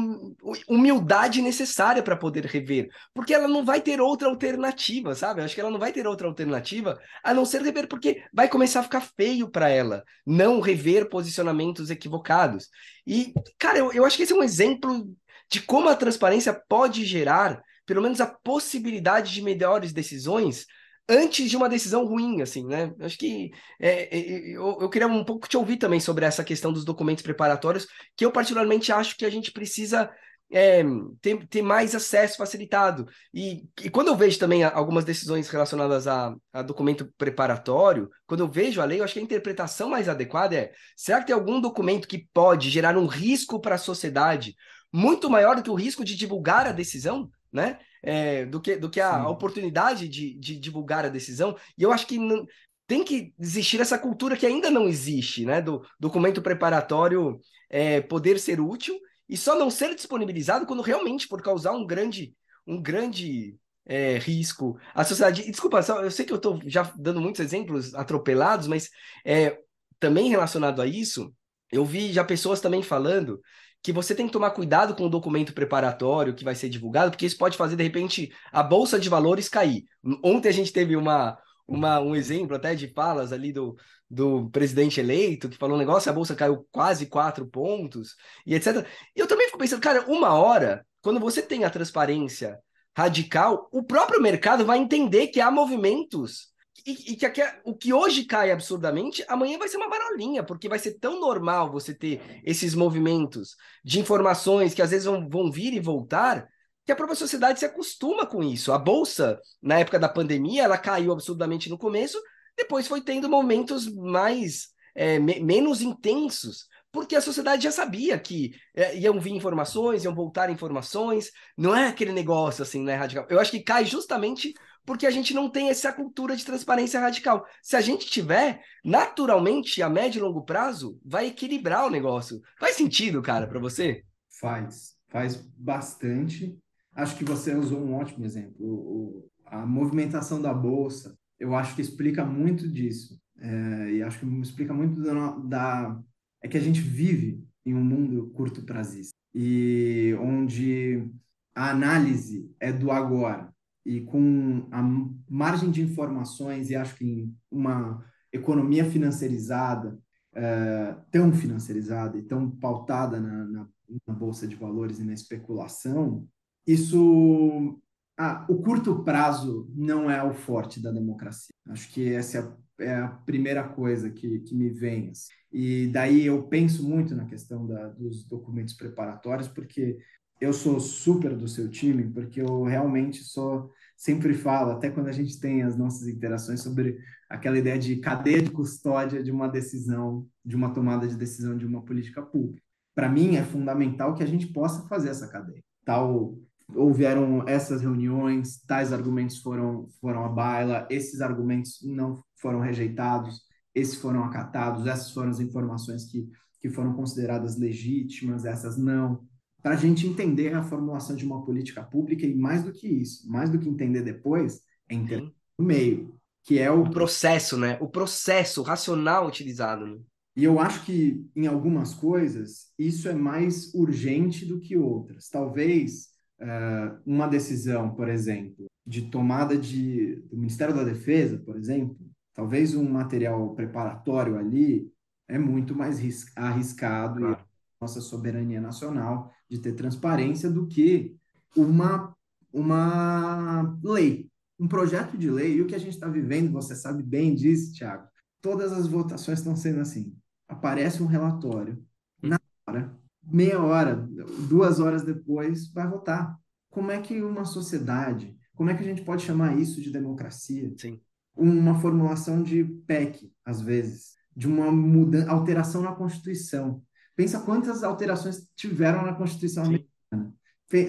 humildade necessária para poder rever, porque ela não vai ter outra alternativa, sabe? Eu acho que ela não vai ter outra alternativa a não ser rever, porque vai começar a ficar feio para ela não rever posicionamentos equivocados. E, cara, eu, eu acho que esse é um exemplo de como a transparência pode gerar, pelo menos, a possibilidade de melhores decisões antes de uma decisão ruim, assim, né? Acho que é, é, eu, eu, queria um pouco te ouvir também sobre essa questão dos documentos preparatórios, que eu particularmente acho que a gente precisa é, ter, ter, mais acesso facilitado. E, e, quando eu vejo também algumas decisões relacionadas a, a, documento preparatório, quando eu vejo a lei, eu acho que a interpretação mais adequada é: será que tem algum documento que pode gerar um risco para a sociedade muito maior do que o risco de divulgar a decisão? Né? É, do que, do que a, a oportunidade de, de, divulgar a decisão. E eu acho que não, tem que existir essa cultura que ainda não existe, né? Do documento preparatório é, poder ser útil e só não ser disponibilizado quando realmente por causar um grande, um grande é, risco à sociedade. E, desculpa, eu sei que eu estou já dando muitos exemplos atropelados, mas é, também relacionado a isso, eu vi já pessoas também falando que você tem que tomar cuidado com o documento preparatório que vai ser divulgado, porque isso pode fazer, de repente, a bolsa de valores cair. Ontem a gente teve uma, uma, um exemplo até de falas ali do, do presidente eleito, que falou um negócio, a bolsa caiu quase quatro pontos, e etc. Eu também fico pensando, cara, uma hora, quando você tem a transparência radical, o próprio mercado vai entender que há movimentos e, e que aqui, o que hoje cai absurdamente, amanhã vai ser uma varolinha, porque vai ser tão normal você ter esses movimentos de informações que às vezes vão, vão vir e voltar, que a própria sociedade se acostuma com isso. A bolsa, na época da pandemia, ela caiu absurdamente no começo, depois foi tendo momentos mais é, me, menos intensos, porque a sociedade já sabia que é, iam vir informações, iam voltar informações, não é aquele negócio assim, né, radical. Eu acho que cai justamente porque a gente não tem essa cultura de transparência radical. Se a gente tiver, naturalmente, a médio e longo prazo, vai equilibrar o negócio. Faz sentido, cara, para você? Faz, faz bastante. Acho que você usou um ótimo exemplo. O, a movimentação da bolsa, eu acho que explica muito disso. É, e acho que explica muito da, da, É que a gente vive em um mundo curto prazista e onde a análise é do agora e com a margem de informações, e acho que uma economia financiarizada, é, tão financiarizada e tão pautada na, na, na, Bolsa de Valores e na especulação, isso. Ah, o curto prazo não é o forte da democracia. Acho que essa é a, é a primeira coisa que, que me vem. Assim. E daí eu penso muito na questão da, dos documentos preparatórios, porque eu sou super do seu time, porque eu realmente sou, sempre falo, até quando a gente tem as nossas interações sobre aquela ideia de cadeia de custódia de uma decisão, de uma tomada de decisão de uma política pública. Para mim é fundamental que a gente possa fazer essa cadeia. Tal houveram essas reuniões, tais argumentos foram foram à baila, esses argumentos não foram rejeitados, esses foram acatados, essas foram as informações que que foram consideradas legítimas, essas não para a gente entender a formulação de uma política pública e mais do que isso, mais do que entender depois, é entender o meio, que é o... o processo, né? O processo racional utilizado. Né? E eu acho que em algumas coisas isso é mais urgente do que outras. Talvez uh, uma decisão, por exemplo, de tomada de, do Ministério da Defesa, por exemplo, talvez um material preparatório ali é muito mais arriscado claro. e nossa soberania nacional de ter transparência do que uma, uma lei, um projeto de lei. E o que a gente está vivendo, você sabe bem disso, Tiago, todas as votações estão sendo assim. Aparece um relatório, na hora, meia hora, duas horas depois, vai votar. Como é que uma sociedade, como é que a gente pode chamar isso de democracia? Sim. Uma formulação de PEC, às vezes, de uma mudança, alteração na Constituição. Pensa quantas alterações tiveram na Constituição Sim. americana.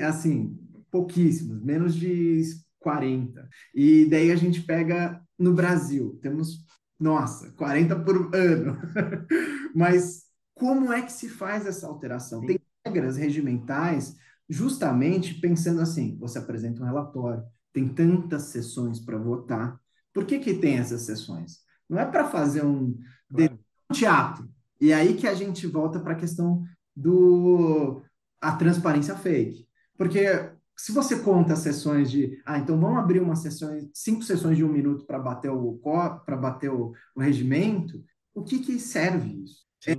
Assim, pouquíssimas, menos de 40. E daí a gente pega no Brasil, temos, nossa, 40 por ano. *laughs* Mas como é que se faz essa alteração? Sim. Tem regras regimentais justamente pensando assim, você apresenta um relatório, tem tantas sessões para votar. Por que que tem essas sessões? Não é para fazer um, claro. teatro, e aí que a gente volta para a questão do a transparência fake. Porque se você conta sessões de, ah, então vamos abrir uma sessão, cinco sessões de um minuto para bater o para bater o, o, regimento, o que que serve isso? É,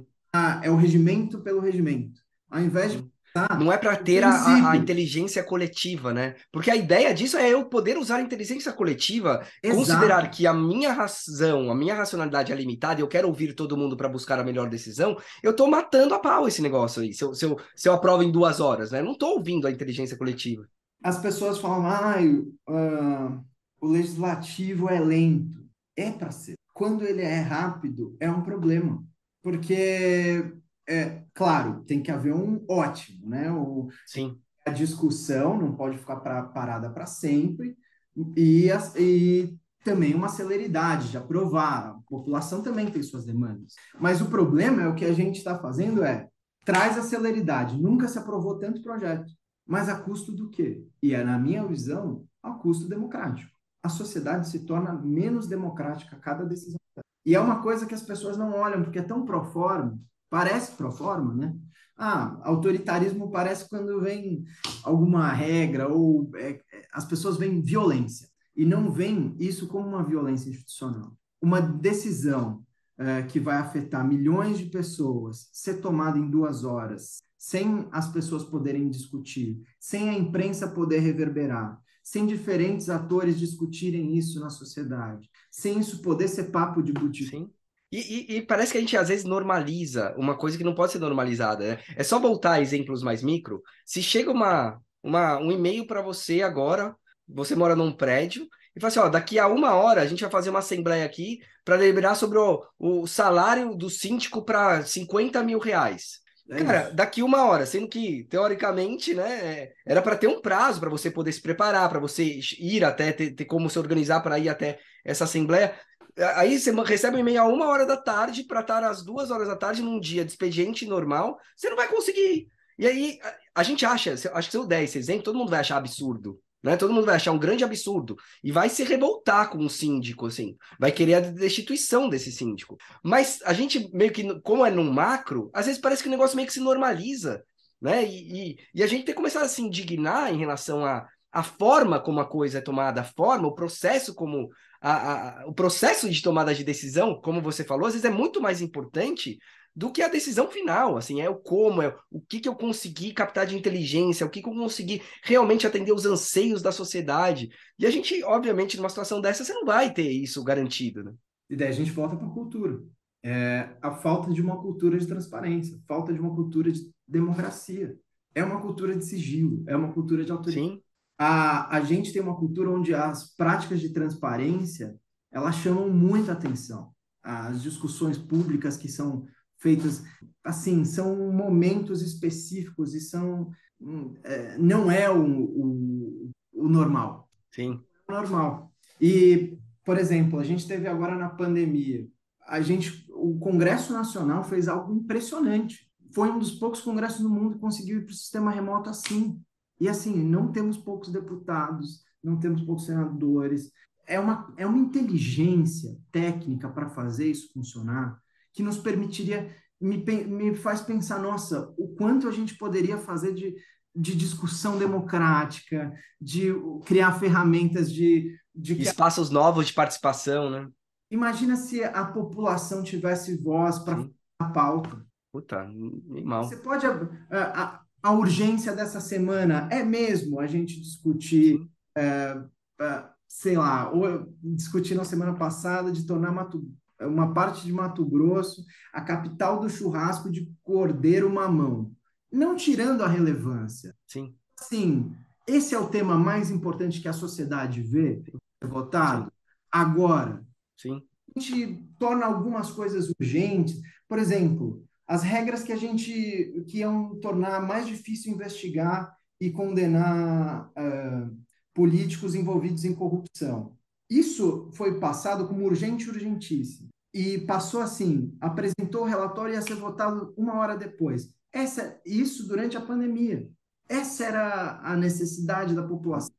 é, o regimento pelo regimento. Ao invés de Tá. Não é para ter a, a, inteligência coletiva, né? Porque a ideia disso é eu poder usar a inteligência coletiva, Exato. considerar que a minha razão, a minha racionalidade é limitada e eu quero ouvir todo mundo para buscar a melhor decisão, eu estou matando a pau esse negócio aí, se eu, se eu, se eu aprovo em duas horas, né? Eu não estou ouvindo a inteligência coletiva. As pessoas falam, ah, uh, o legislativo é lento. É para ser. Quando ele é rápido, é um problema. Porque é, claro, tem que haver um ótimo, né? O, Sim. a discussão não pode ficar pra, parada para sempre e, e também uma celeridade de aprovar. A população também tem suas demandas. Mas o problema é o que a gente está fazendo é traz a celeridade. Nunca se aprovou tanto projeto. Mas a custo do quê? E é, na minha visão, a custo democrático. A sociedade se torna menos democrática a cada decisão. E é uma coisa que as pessoas não olham, porque é tão pro forma, parece pro forma, né? Ah, autoritarismo parece quando vem alguma regra ou é, as pessoas veem violência e não veem isso como uma violência institucional. Uma decisão é, que vai afetar milhões de pessoas ser tomada em duas horas, sem as pessoas poderem discutir, sem a imprensa poder reverberar, sem diferentes atores discutirem isso na sociedade, sem isso poder ser papo de botiquim. E, e, e, parece que a gente às vezes normaliza uma coisa que não pode ser normalizada. Né? É só voltar a exemplos mais micro. Se chega uma, uma, um e-mail para você agora, você mora num prédio, e fala assim: ó, daqui a uma hora a gente vai fazer uma assembleia aqui para deliberar sobre o, o salário do síndico para 50 mil reais. É Cara, isso. daqui uma hora, sendo que, teoricamente, né, era para ter um prazo para você poder se preparar, para você ir até, ter, ter como se organizar para ir até essa assembleia. Aí você recebe um e-mail a uma hora da tarde para estar às duas horas da tarde num dia de expediente normal, você não vai conseguir. E aí a, a gente acha, acho que se eu der esse exemplo, todo mundo vai achar absurdo. Né? Todo mundo vai achar um grande absurdo e vai se revoltar com o síndico, assim, vai querer a destituição desse síndico. Mas a gente meio que, como é num macro, às vezes parece que o negócio meio que se normaliza, né? E, e, e a gente tem que começar a se indignar em relação a, a forma como a coisa é tomada, a forma, o processo como a, a, o processo de tomada de decisão, como você falou, às vezes é muito mais importante do que a decisão final, assim, é o como, é o que, que eu consegui captar de inteligência, o que, que eu consegui realmente atender os anseios da sociedade. E a gente, obviamente, numa situação dessa, você não vai ter isso garantido, né? E daí a gente volta para a cultura. É a falta de uma cultura de transparência, falta de uma cultura de democracia. É uma cultura de sigilo, é uma cultura de autoridade. Sim. A, a gente tem uma cultura onde as práticas de transparência, elas chamam muita atenção. As discussões públicas que são feitas assim são momentos específicos e são hum, é, não é o, o, o normal. Sim. É normal. E por exemplo a gente teve agora na pandemia a gente o Congresso Nacional fez algo impressionante. Foi um dos poucos congressos do mundo que conseguiu ir para o sistema remoto assim. E assim não temos poucos deputados não temos poucos senadores. É uma, é uma inteligência técnica para fazer isso funcionar que nos permitiria, me, me faz pensar, nossa, o quanto a gente poderia fazer de, de discussão democrática, de criar ferramentas de, de... Espaços novos de participação, né? Imagina se a população tivesse voz para a pauta. Puta, mal. Você pode... A, a, a, urgência dessa semana é mesmo a gente discutir, é, é, sei lá, ou discutir na semana passada de tornar Mato uma parte de Mato Grosso, a capital do churrasco de Cordeiro Mamão. Não tirando a relevância. Sim. Sim, esse é o tema mais importante que a sociedade vê votado. Sim. Agora, Sim. a gente torna algumas coisas urgentes. Por exemplo, as regras que a gente que iam tornar mais difícil investigar e condenar uh, políticos envolvidos em corrupção. Isso foi passado como urgente urgentíssimo. E passou assim, apresentou o relatório e ia ser votado uma hora depois. Essa, isso durante a pandemia. Essa era a necessidade da população.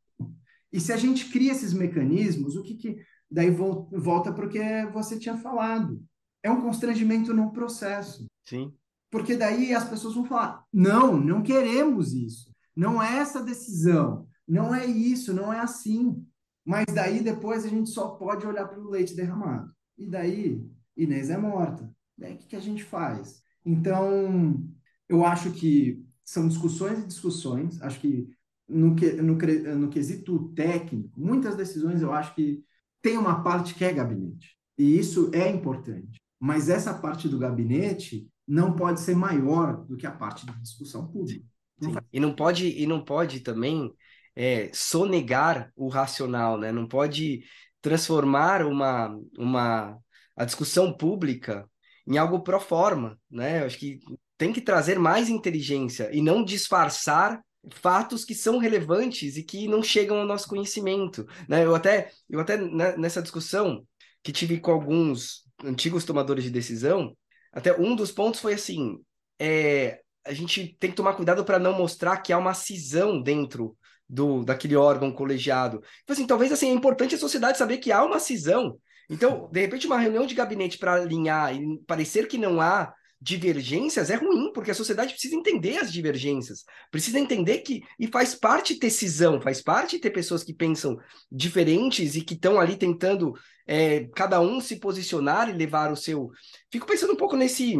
E se a gente cria esses mecanismos, o que, que daí volta para o que você tinha falado? É um constrangimento no processo. Sim. Porque daí as pessoas vão falar: não, não queremos isso. Não é essa decisão. Não é isso, não é assim. Mas daí depois a gente só pode olhar para o leite derramado. E daí Inês é morta. Daí o que, que a gente faz? Então, eu acho que são discussões e discussões. Acho que no, que, no, no quesito técnico, muitas decisões eu acho que tem uma parte que é gabinete. E isso é importante. Mas essa parte do gabinete não pode ser maior do que a parte de discussão pública. Não e não pode e não pode também é, sonegar o racional, né? Não pode transformar uma, uma a discussão pública em algo pro forma, né? Eu acho que tem que trazer mais inteligência e não disfarçar fatos que são relevantes e que não chegam ao nosso conhecimento. Né? Eu até, eu até né, nessa discussão que tive com alguns antigos tomadores de decisão, até um dos pontos foi assim: é, a gente tem que tomar cuidado para não mostrar que há uma cisão dentro do daquele órgão colegiado. Então, assim, talvez assim, é importante a sociedade saber que há uma cisão. Então, de repente, uma reunião de gabinete para alinhar e parecer que não há divergências é ruim, porque a sociedade precisa entender as divergências, precisa entender que, e faz parte ter cisão, faz parte ter pessoas que pensam diferentes e que estão ali tentando é, cada um se posicionar e levar o seu. Fico pensando um pouco nesse,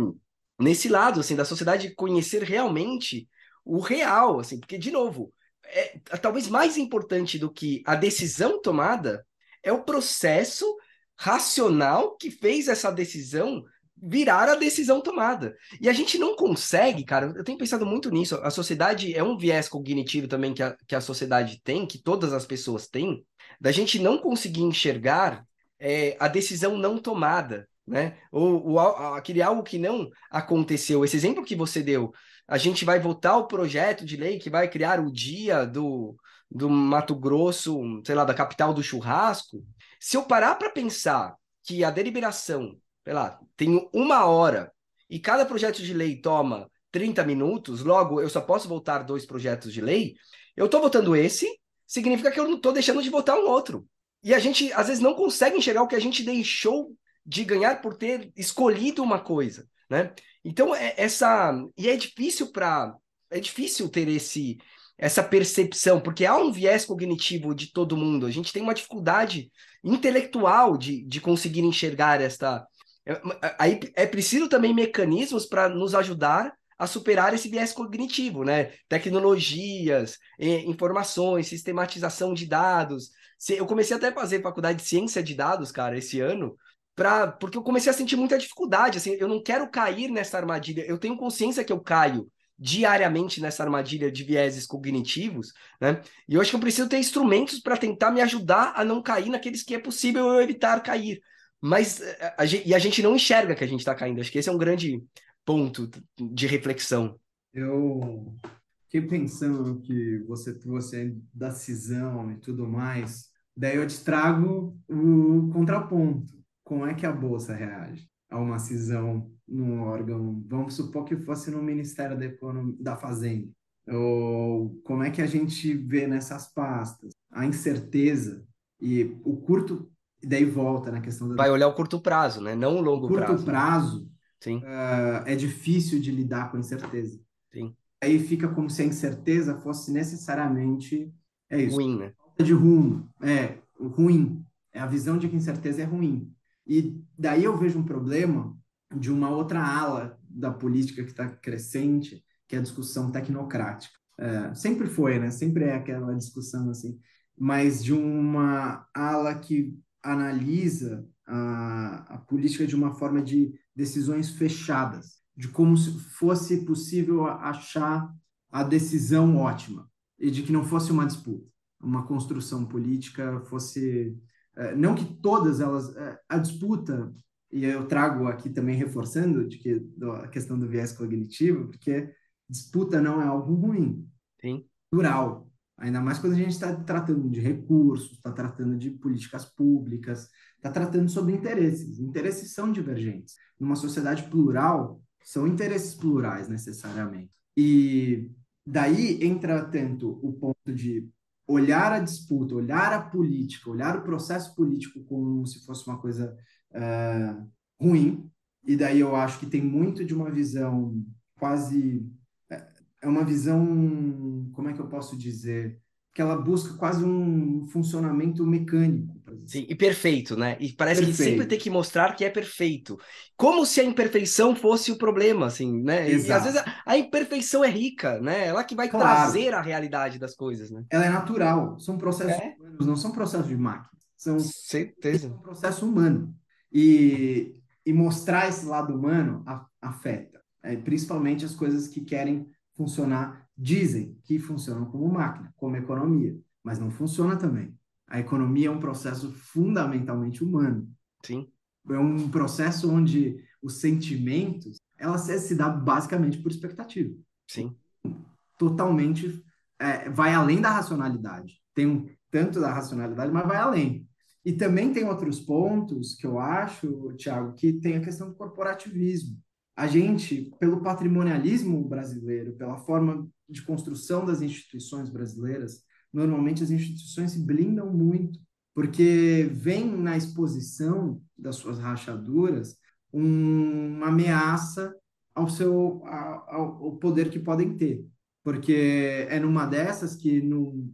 nesse lado, assim, da sociedade conhecer realmente o real, assim, porque, de novo, é, talvez mais importante do que a decisão tomada é o processo racional que fez essa decisão virar a decisão tomada. E a gente não consegue, cara, eu tenho pensado muito nisso. A sociedade é um viés cognitivo também que a, que a sociedade tem, que todas as pessoas têm, da gente não conseguir enxergar é, a decisão não tomada, né? Ou, ou aquele algo que não aconteceu. Esse exemplo que você deu, a gente vai votar o projeto de lei que vai criar o dia do, do Mato Grosso, sei lá, da capital do churrasco. Se eu parar para pensar que a deliberação sei lá, tenho uma hora e cada projeto de lei toma 30 minutos, logo eu só posso votar dois projetos de lei, eu estou votando esse, significa que eu não estou deixando de votar um outro. E a gente, às vezes, não consegue enxergar o que a gente deixou de ganhar por ter escolhido uma coisa, né? Então, é, essa... E é difícil para... É difícil ter esse essa percepção, porque há um viés cognitivo de todo mundo. A gente tem uma dificuldade intelectual de, de conseguir enxergar esta, é, aí é preciso também mecanismos para nos ajudar a superar esse viés cognitivo, né? Tecnologias, informações, sistematização de dados. Eu comecei até a fazer faculdade de ciência de dados, cara, esse ano, pra, porque eu comecei a sentir muita dificuldade. Assim, eu não quero cair nessa armadilha. Eu tenho consciência que eu caio diariamente nessa armadilha de vieses cognitivos, né? E eu acho que eu preciso ter instrumentos para tentar me ajudar a não cair naqueles que é possível eu evitar cair. Mas eh, a, gente, e a gente não enxerga que a gente está caindo. Acho que esse é um grande ponto de reflexão. Eu fiquei pensando que você trouxe da cisão e tudo mais. Daí eu te trago o contraponto. Como é que a Bolsa reage a uma cisão num órgão? Vamos supor que fosse no Ministério da, Economia, da Fazenda. Ou como é que a gente vê nessas pastas a incerteza e o curto e daí volta na questão da. Vai olhar o curto prazo, né? Não o longo curto prazo. Curto prazo Sim. Uh, é difícil de lidar com a incerteza. Sim. Aí fica como se a incerteza fosse necessariamente. É isso. Ruim, né? Falta de rumo. É, ruim. É a visão de que incerteza é ruim. E daí eu vejo um problema de uma outra ala da política que está crescente, que é a discussão tecnocrática. É, sempre foi, né? Sempre é aquela discussão assim, mas de uma ala que analisa a, a política de uma forma de decisões fechadas, de como se fosse possível achar a decisão ótima e de que não fosse uma disputa, uma construção política fosse não que todas elas é, a disputa e eu trago aqui também reforçando de que a questão do viés cognitivo porque disputa não é algo ruim, Sim. Plural. Ainda mais quando a gente está tratando de recursos, está tratando de políticas públicas, está tratando sobre interesses. Interesses são divergentes. Numa sociedade plural, são interesses plurais necessariamente. E daí entra tanto o ponto de olhar a disputa, olhar a política, olhar o processo político como se fosse uma coisa uh, ruim. E daí eu acho que tem muito de uma visão quase é uma visão, como é que eu posso dizer? Que ela busca quase um funcionamento mecânico. Sim, e perfeito, né? E parece perfeito. que sempre tem que mostrar que é perfeito. Como se a imperfeição fosse o problema, assim, né? Exato. E às vezes a, a, imperfeição é rica, né? Ela que vai claro. trazer a realidade das coisas, né? Ela é natural. São processos é? humanos, não são processos de máquina. São Certeza. É um processo humano. E, e mostrar esse lado humano afeta. É, principalmente as coisas que querem funcionar, dizem que funcionam como máquina, como economia, mas não funciona também. A economia é um processo fundamentalmente humano. Sim. É um processo onde os sentimentos, ela se, se dá basicamente por expectativa. Sim. Totalmente é, vai além da racionalidade. Tem um tanto da racionalidade, mas vai além. E também tem outros pontos que eu acho, Tiago, que tem a questão do corporativismo. A gente, pelo patrimonialismo brasileiro, pela forma de construção das instituições brasileiras, normalmente as instituições se blindam muito, porque vem na exposição das suas rachaduras um, uma ameaça ao seu ao, ao poder que podem ter. Porque é numa dessas que no,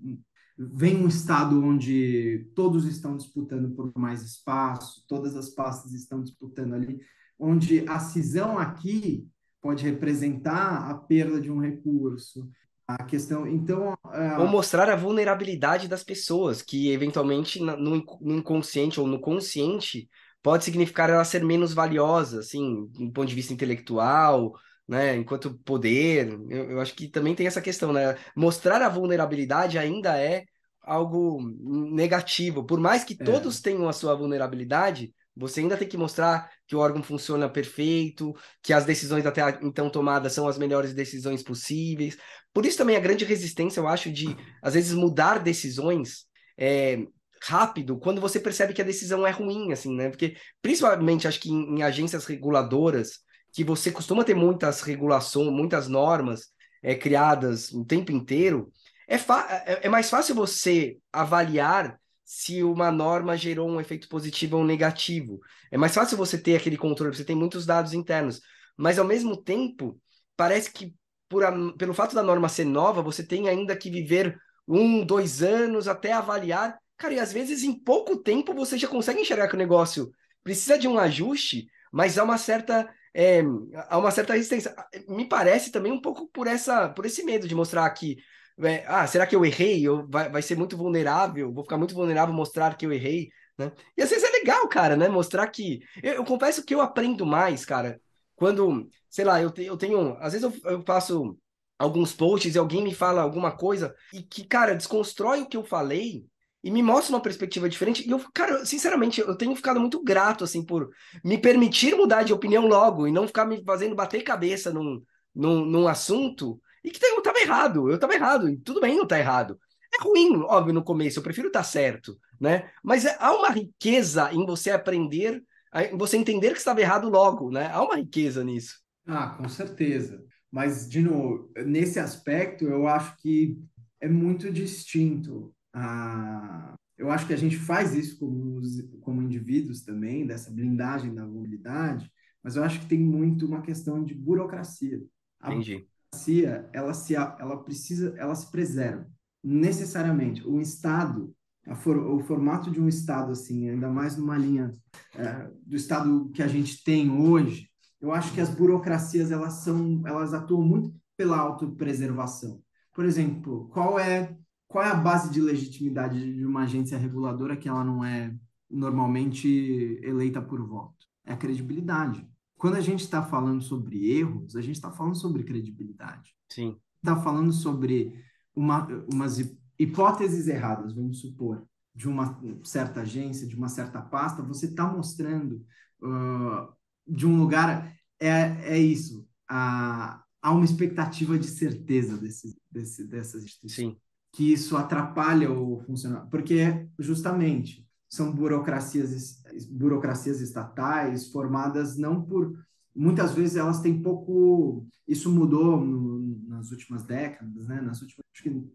vem um estado onde todos estão disputando por mais espaço, todas as pastas estão disputando ali, onde a cisão aqui pode representar a perda de um recurso, a questão, então... Uh... Ou mostrar a vulnerabilidade das pessoas, que eventualmente no, inconsciente ou no consciente pode significar ela ser menos valiosa, assim, do ponto de vista intelectual, né, enquanto poder, eu, eu, acho que também tem essa questão, né, mostrar a vulnerabilidade ainda é algo negativo, por mais que é. todos tenham a sua vulnerabilidade, você ainda tem que mostrar que o órgão funciona perfeito, que as decisões até então tomadas são as melhores decisões possíveis. Por isso também a grande resistência, eu acho, de às vezes mudar decisões é, rápido quando você percebe que a decisão é ruim, assim, né? Porque principalmente acho que em, em agências reguladoras, que você costuma ter muitas regulações, muitas normas é, criadas o tempo inteiro, é, é, é mais fácil você avaliar se uma norma gerou um efeito positivo ou negativo. É mais fácil você ter aquele controle, você tem muitos dados internos. Mas, ao mesmo tempo, parece que por a, pelo fato da norma ser nova, você tem ainda que viver um, dois anos até avaliar. Cara, e às vezes em pouco tempo você já consegue enxergar que o negócio precisa de um ajuste, mas há uma certa é, há uma certa resistência. Me parece também um pouco por essa por esse medo de mostrar que é, ah, será que eu errei? Eu, vai, vai ser muito vulnerável, vou ficar muito vulnerável mostrar que eu errei, né? E às vezes é legal, cara, né? Mostrar que. Eu, eu confesso que eu aprendo mais, cara, quando, sei lá, eu, te, eu tenho. Às vezes eu, eu faço alguns posts e alguém me fala alguma coisa e que, cara, desconstrói o que eu falei e me mostra uma perspectiva diferente. E eu, cara, sinceramente, eu tenho ficado muito grato, assim, por me permitir mudar de opinião logo e não ficar me fazendo bater cabeça num, num, num assunto e que eu tava errado, eu tava errado, tudo bem não tá errado. É ruim, óbvio, no começo, eu prefiro estar tá certo, né? Mas é, há uma riqueza em você aprender, em você entender que estava errado logo, né? Há uma riqueza nisso. Ah, com certeza. Mas, de novo, nesse aspecto, eu acho que é muito distinto. Ah, eu acho que a gente faz isso como, como indivíduos também, dessa blindagem da mobilidade, mas eu acho que tem muito uma questão de burocracia. Entendi democracia ela se ela precisa ela se preserva necessariamente. O estado for, o formato de um estado assim ainda mais numa linha é, do estado que a gente tem hoje eu acho que as burocracias elas são elas atuam muito pela autopreservação. Por exemplo qual é qual é a base de legitimidade de uma agência reguladora que ela não é normalmente eleita por voto? É a credibilidade quando a gente está falando sobre erros, a gente está falando sobre credibilidade. Sim. Está falando sobre uma, umas hipóteses erradas, vamos supor, de uma certa agência, de uma certa pasta, você está mostrando uh, de um lugar. É, é isso. A, há uma expectativa de certeza desse, desse, dessas instituições. Sim. Que isso atrapalha o funcionamento. Porque, justamente, são burocracias, burocracias estatais formadas não por. Muitas vezes elas têm pouco. Isso mudou no, nas últimas décadas, né? Nas últimas,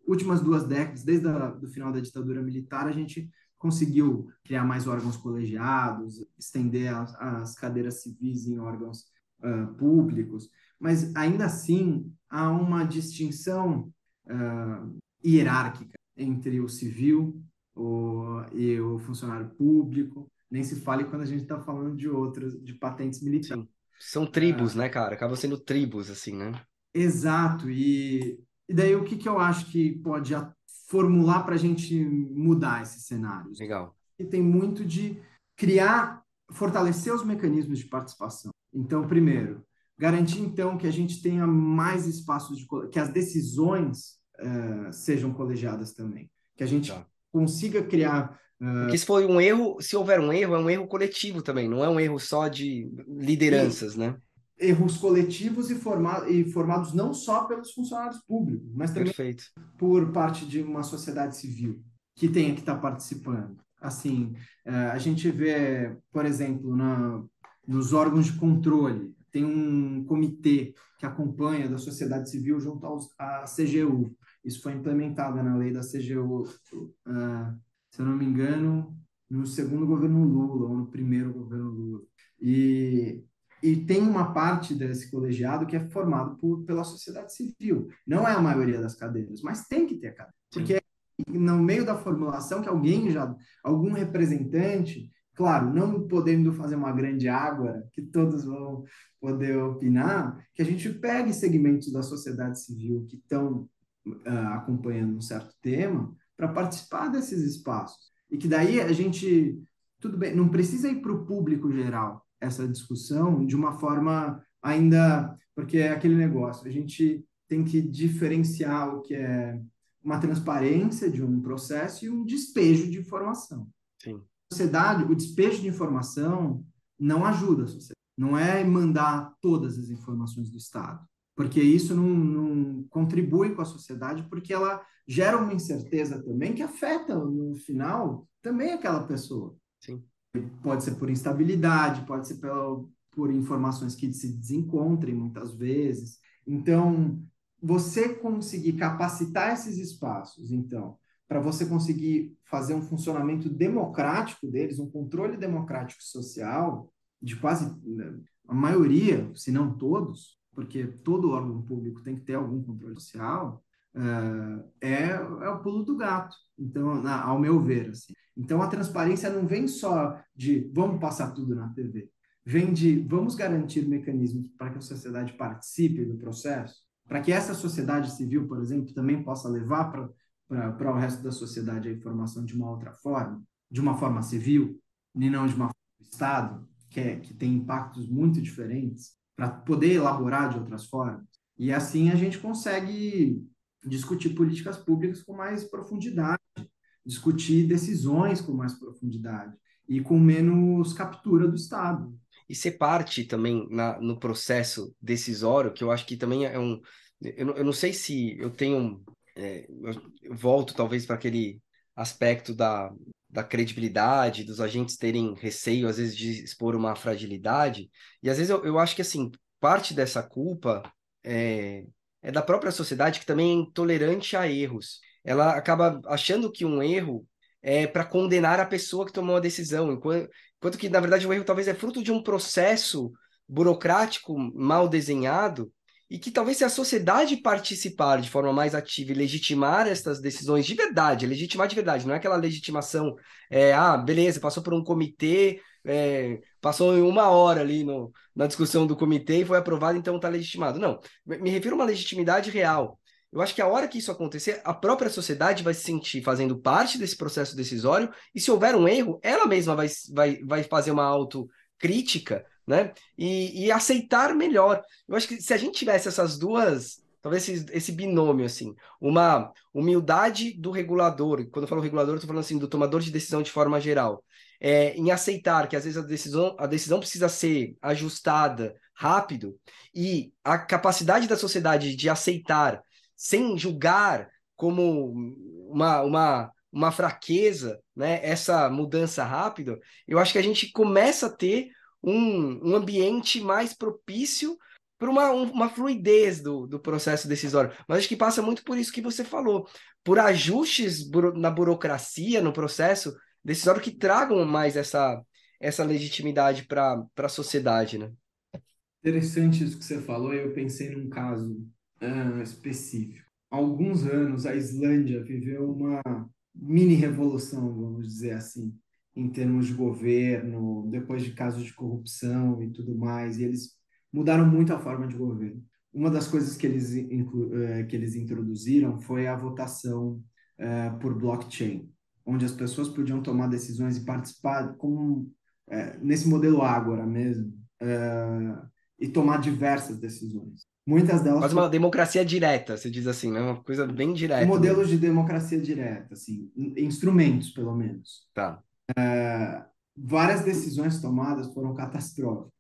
últimas duas décadas, desde o final da ditadura militar, a gente conseguiu criar mais órgãos colegiados, estender as, as cadeiras civis em órgãos uh, públicos, mas ainda assim há uma distinção uh, hierárquica entre o civil o, e o funcionário público, nem se fale quando a gente está falando de outras, de patentes militares. São tribos, né, cara? Acabam sendo tribos, assim, né? Exato. E, e daí o que, que eu acho que pode formular para a gente mudar esses cenários? Legal. E tem muito de criar, fortalecer os mecanismos de participação. Então, primeiro, garantir então que a gente tenha mais espaços de que as decisões uh, sejam colegiadas também, que a gente tá consiga criar. Uh... Porque se for um erro, se houver um erro, é um erro coletivo também, não é um erro só de lideranças, e, né? erros coletivos e, forma, e formados não só pelos funcionários públicos, mas também Perfeito. por parte de uma sociedade civil que tenha que estar participando. Assim, é, a gente vê, por exemplo, na, nos órgãos de controle, tem um comitê que acompanha da sociedade civil junto aos, à CGU. Isso foi implementado na lei da CGU, uh, ah, se eu não me engano, no segundo governo Lula ou no primeiro governo Lula. E, e tem uma parte desse colegiado que é formado por, pela sociedade civil. Não é a maioria das cadeiras, mas tem que ter cadeira. Porque no meio da formulação que alguém já, algum representante, claro, não podendo fazer uma grande água que todos vão poder opinar, que a gente pegue segmentos da sociedade civil que estão uh, acompanhando um certo tema para participar desses espaços. E que daí a gente, tudo bem, não precisa ir para o público geral essa discussão de uma forma ainda, porque é aquele negócio, a gente tem que diferenciar o que é uma transparência de um processo e um despejo de informação. Sim. A sociedade, o despejo de informação não ajuda a sociedade. Não é mandar todas as informações do Estado, porque isso não, não contribui com a sociedade, porque ela gera uma incerteza também que afeta, no final, também aquela pessoa. Sim. Pode ser por instabilidade, pode ser pela, por informações que se desencontrem muitas vezes. Então, você conseguir capacitar esses espaços, então, para você conseguir fazer um funcionamento democrático deles, um controle democrático social, de quase né, a maioria, se não todos, porque todo órgão público tem que ter algum controle social, é, é, é o pulo do gato. Então, na, ao meu ver, assim. Então, a transparência não vem só de vamos passar tudo na TV, vem de vamos garantir mecanismos para que a sociedade participe do processo, para que essa sociedade civil, por exemplo, também possa levar para o resto da sociedade a informação de uma outra forma, de uma forma civil, e não de uma forma do Estado, que, é, que tem impactos muito diferentes, para poder elaborar de outras formas. E assim a gente consegue discutir políticas públicas com mais profundidade, discutir decisões com mais profundidade e com menos captura do Estado e ser parte também na, no processo decisório, que eu acho que também é um. Eu, eu não sei se eu tenho. É, eu volto talvez para aquele aspecto da, da credibilidade, dos agentes terem receio, às vezes, de expor uma fragilidade. E às vezes eu, eu acho que, assim, parte dessa culpa é, é da própria sociedade que também é intolerante a erros. Ela acaba achando que um erro é para condenar a pessoa que tomou a decisão, enquanto, enquanto que, na verdade, o erro talvez é fruto de um processo burocrático mal desenhado e que talvez se a sociedade participar de forma mais ativa e legitimar estas decisões de verdade, legitimar de verdade, não é aquela legitimação, é, ah, beleza, passou por um comitê, é, passou uma hora ali no, na discussão do comitê e foi aprovado, então está legitimado. Não, me refiro a uma legitimidade real, eu acho que a hora que isso acontecer, a própria sociedade vai se sentir fazendo parte desse processo decisório, e se houver um erro, ela mesma vai, vai, vai fazer uma autocrítica, né? E, e aceitar melhor. Eu acho que se a gente tivesse essas duas, talvez esse, esse binômio, assim, uma humildade do regulador, quando eu falo regulador, eu estou falando assim, do tomador de decisão de forma geral, é, em aceitar que às vezes a decisão, a decisão precisa ser ajustada rápido, e a capacidade da sociedade de aceitar sem julgar como uma, uma, uma fraqueza, né, essa mudança rápida, eu acho que a gente começa a ter um, um ambiente mais propício para uma, uma fluidez do, do processo decisório. Mas acho que passa muito por isso que você falou, por ajustes na burocracia, no processo decisório que tragam mais essa, essa legitimidade para a sociedade, né? Interessante isso que você falou, eu pensei num caso uh, específico. Há alguns anos, a Islândia viveu uma mini revolução, vamos dizer assim, em termos de governo, depois de casos de corrupção e tudo mais, e eles mudaram muito a forma de governo. Uma das coisas que eles, uh, que eles introduziram foi a votação uh, por blockchain, onde as pessoas podiam tomar decisões e participar como uh, nesse modelo Ágora mesmo, e tomar diversas decisões. Muitas delas. Quase uma democracia direta, você diz assim, né? Uma coisa bem direta. Modelos mesmo. de democracia direta, assim, instrumentos, pelo menos. Tá. É, várias decisões tomadas foram catastróficas.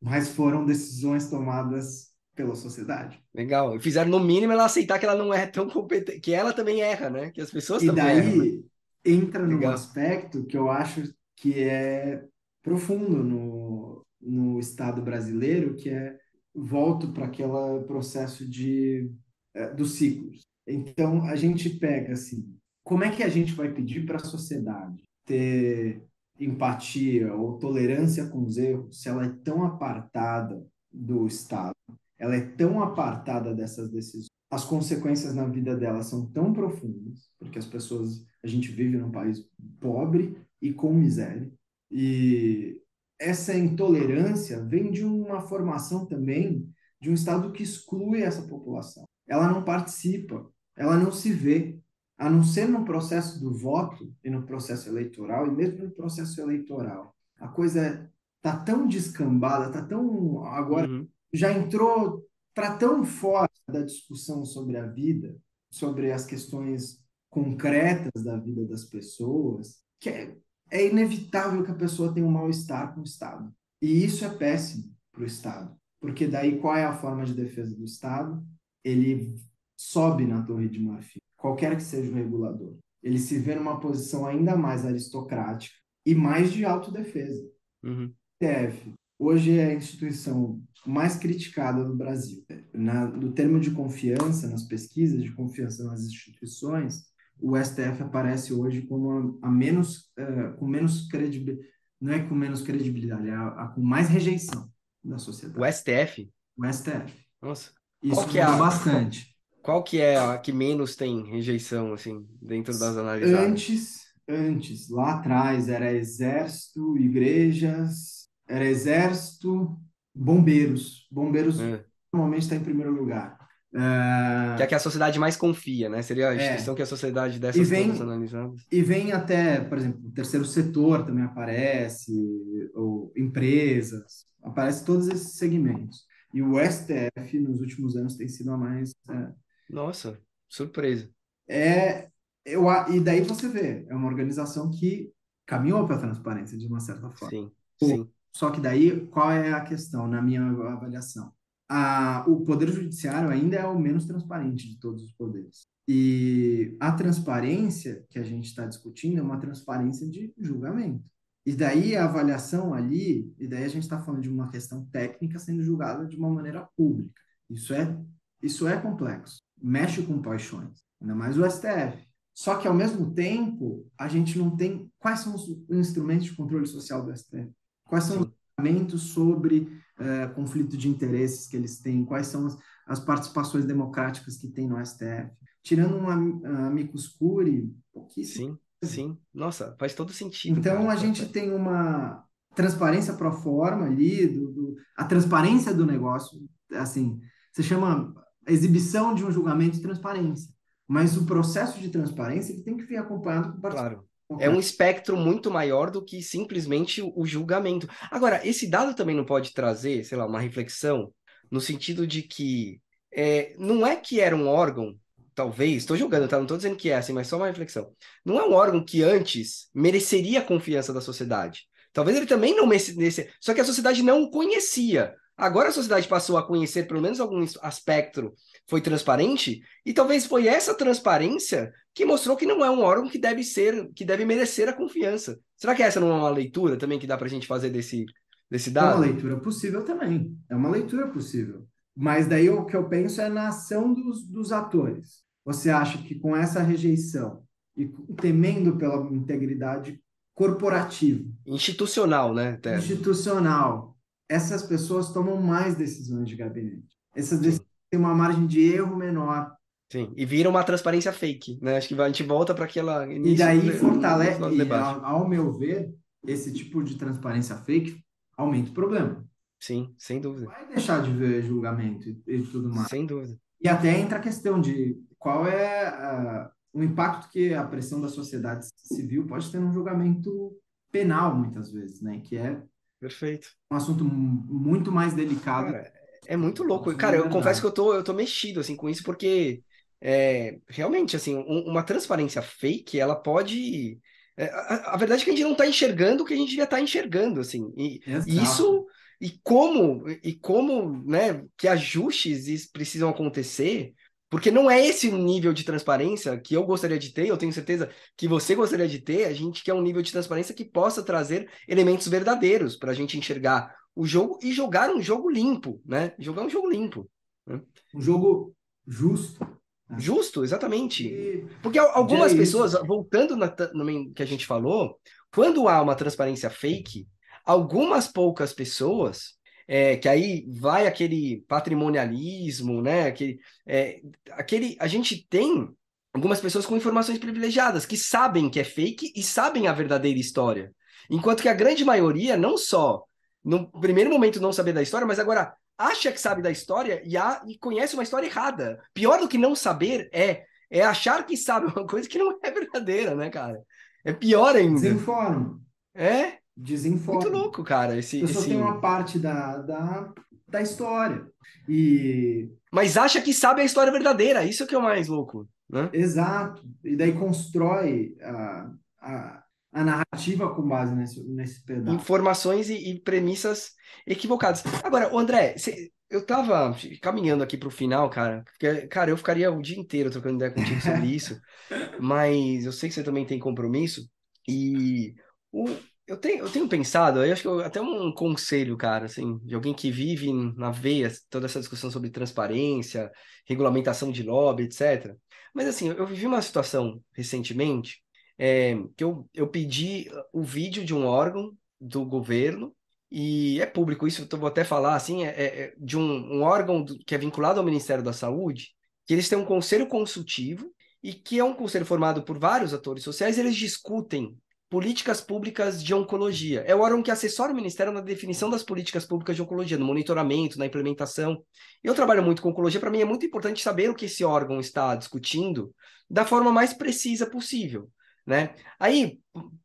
mas foram decisões tomadas pela sociedade. Legal. Fizeram no mínimo ela aceitar que ela não é tão competente, que ela também erra, né? Que as pessoas e também daí erram. Né? entra num Legal. aspecto que eu acho que é profundo no, no Estado brasileiro, que é volto para aquele processo de é, dos ciclos. Então a gente pega assim, como é que a gente vai pedir para a sociedade ter empatia ou tolerância com os erros se ela é tão apartada do Estado? Ela é tão apartada dessas decisões. As consequências na vida dela são tão profundas, porque as pessoas, a gente vive num país pobre e com miséria. E essa intolerância vem de uma formação também de um Estado que exclui essa população. Ela não participa, ela não se vê, a não ser no processo do voto e no processo eleitoral, e mesmo no processo eleitoral. A coisa está tão descambada, está tão. Agora uhum. já entrou para tão fora da discussão sobre a vida, sobre as questões concretas da vida das pessoas, que é, é inevitável que a pessoa tenha um mal-estar com o Estado. E isso é péssimo para o Estado, porque daí qual é a forma de defesa do Estado? Ele sobe na torre de marfim qualquer que seja o regulador. Ele se vê numa posição ainda mais aristocrática e mais de autodefesa. Uhum. TF, hoje é a instituição mais criticada do Brasil. Na, no termo de confiança, nas pesquisas de confiança nas instituições, o STF aparece hoje como a, a menos, uh, com menos credibilidade, não é com menos credibilidade, é a, a, com mais rejeição da sociedade. O STF? O STF. Nossa. Isso Qual que é a... bastante. Qual que é a que menos tem rejeição, assim, dentro das analisadas? Antes, antes, lá atrás, era exército, igrejas, era exército, bombeiros. Bombeiros é. normalmente está em primeiro lugar. Uh... Que é que a sociedade mais confia, né? Seria a é. instituição é. que a sociedade dessas vem, todas analisadas. E vem até, por exemplo, o terceiro setor também aparece, ou empresas, aparece todos esses segmentos. E o STF, nos últimos anos, tem sido a mais é, nossa, surpresa. É, eu, e daí você vê, é uma organização que caminhou para a transparência de uma certa forma. Sim, sim. Só que daí, qual é a questão, na minha avaliação? A, o Poder Judiciário ainda é o menos transparente de todos os poderes. E a transparência que a gente está discutindo é uma transparência de julgamento. E daí a avaliação ali, e daí a gente está falando de uma questão técnica sendo julgada de uma maneira pública. Isso é, isso é complexo mexe com paixões, ainda mais o STF. Só que, ao mesmo tempo, a gente não tem. Quais são os instrumentos de controle social do STF? Quais são os instrumentos sobre uh, conflito de interesses que eles têm? Quais são as, as participações democráticas que tem no STF? Tirando um amicus curiae, pouquíssimo. Sim, sim. Nossa, faz todo sentido. Então, cara. a gente tem uma transparência pro forma ali, do, do, a transparência do negócio, assim, você chama exibição de um julgamento de transparência. Mas o processo de transparência ele tem que vir acompanhado com Claro. É um espectro muito maior do que simplesmente o julgamento. Agora, esse dado também não pode trazer, sei lá, uma reflexão no sentido de que é, não é que era um órgão, talvez, estou julgando, tá? Não estou dizendo que é assim, mas só uma reflexão. Não é um órgão que antes mereceria a confiança da sociedade. Talvez ele também não merecesse, só que a sociedade não o conhecia. Agora a sociedade passou a conhecer pelo menos algum aspecto, foi transparente, e talvez foi essa transparência que mostrou que não é um órgão que deve ser, que deve merecer a confiança. Será que essa não é uma leitura também que dá para a gente fazer desse, desse dado? É uma leitura possível também. É uma leitura possível. Mas daí o que eu penso é na ação dos, dos atores. Você acha que com essa rejeição e temendo pela integridade corporativa, institucional, né? Até. Institucional, essas pessoas tomam mais decisões de gabinete. Essas decisões têm uma margem de erro menor. Sim, e vira uma transparência fake, né? Acho que a gente volta para aquela. E daí fortalece, ao, ao meu ver, esse tipo de transparência fake aumenta o problema. Sim, sem dúvida. Vai deixar de ver julgamento e, e tudo mais. Sem dúvida. E até entra a questão de qual é o impacto que a pressão da sociedade civil pode ter num julgamento penal, muitas vezes, né? Que é Perfeito. Um assunto muito mais delicado. Cara, é muito louco. Cara, eu confesso que eu tô, eu tô mexido assim com isso porque é, realmente assim, um, uma transparência fake, ela pode é, a, a, verdade é que a gente não está enxergando o que a gente devia estar tá enxergando, assim. E, e, isso e como e como né, que ajustes precisam acontecer, porque não é esse o nível de transparência que eu gostaria de ter, eu tenho certeza que você gostaria de ter, a gente quer um nível de transparência que possa trazer elementos verdadeiros para a gente enxergar o jogo e jogar um jogo limpo, né? Jogar um jogo limpo. Né? Um jogo justo. Né? Justo, exatamente. Porque algumas é pessoas, voltando na, no que a gente falou, quando há uma transparência fake, algumas poucas pessoas, é, que aí vai aquele patrimonialismo, né? Aquele, é, aquele, a gente tem algumas pessoas com informações privilegiadas que sabem que é fake e sabem a verdadeira história, enquanto que a grande maioria não só no primeiro momento não saber da história, mas agora acha que sabe da história e, a, e conhece uma história errada. Pior do que não saber é é achar que sabe *laughs* uma coisa que não é verdadeira, né, cara? É pior ainda. Desinforma. É? Desinforma. Muito louco, cara. Esse, Eu só esse... tenho uma parte da, da, da história. E... Mas acha que sabe a história verdadeira. Isso que é o mais louco. Né? Exato. E daí constrói a, a, a narrativa com base nesse, nesse pedaço. Informações e, e premissas equivocadas. Agora, André, cê, eu tava caminhando aqui pro final, cara. Porque, cara, eu ficaria o dia inteiro trocando ideia contigo sobre *laughs* isso. mas eu sei que você também tem compromisso. E o, eu, tenho, eu tenho pensado, eu acho que eu, até um conselho, cara, assim, de alguém que vive na veia toda essa discussão sobre transparência, regulamentação de lobby, etc. Mas assim, eu vivi uma situação recentemente é, que eu, eu pedi o vídeo de um órgão do governo, e é público isso, eu vou até falar assim, é, é, de um, um órgão do, que é vinculado ao Ministério da Saúde, que eles têm um conselho consultivo, e que é um conselho formado por vários atores sociais, eles discutem políticas públicas de oncologia. É o órgão que assessora o Ministério na definição das políticas públicas de oncologia, no monitoramento, na implementação. Eu trabalho muito com oncologia, para mim é muito importante saber o que esse órgão está discutindo da forma mais precisa possível né? Aí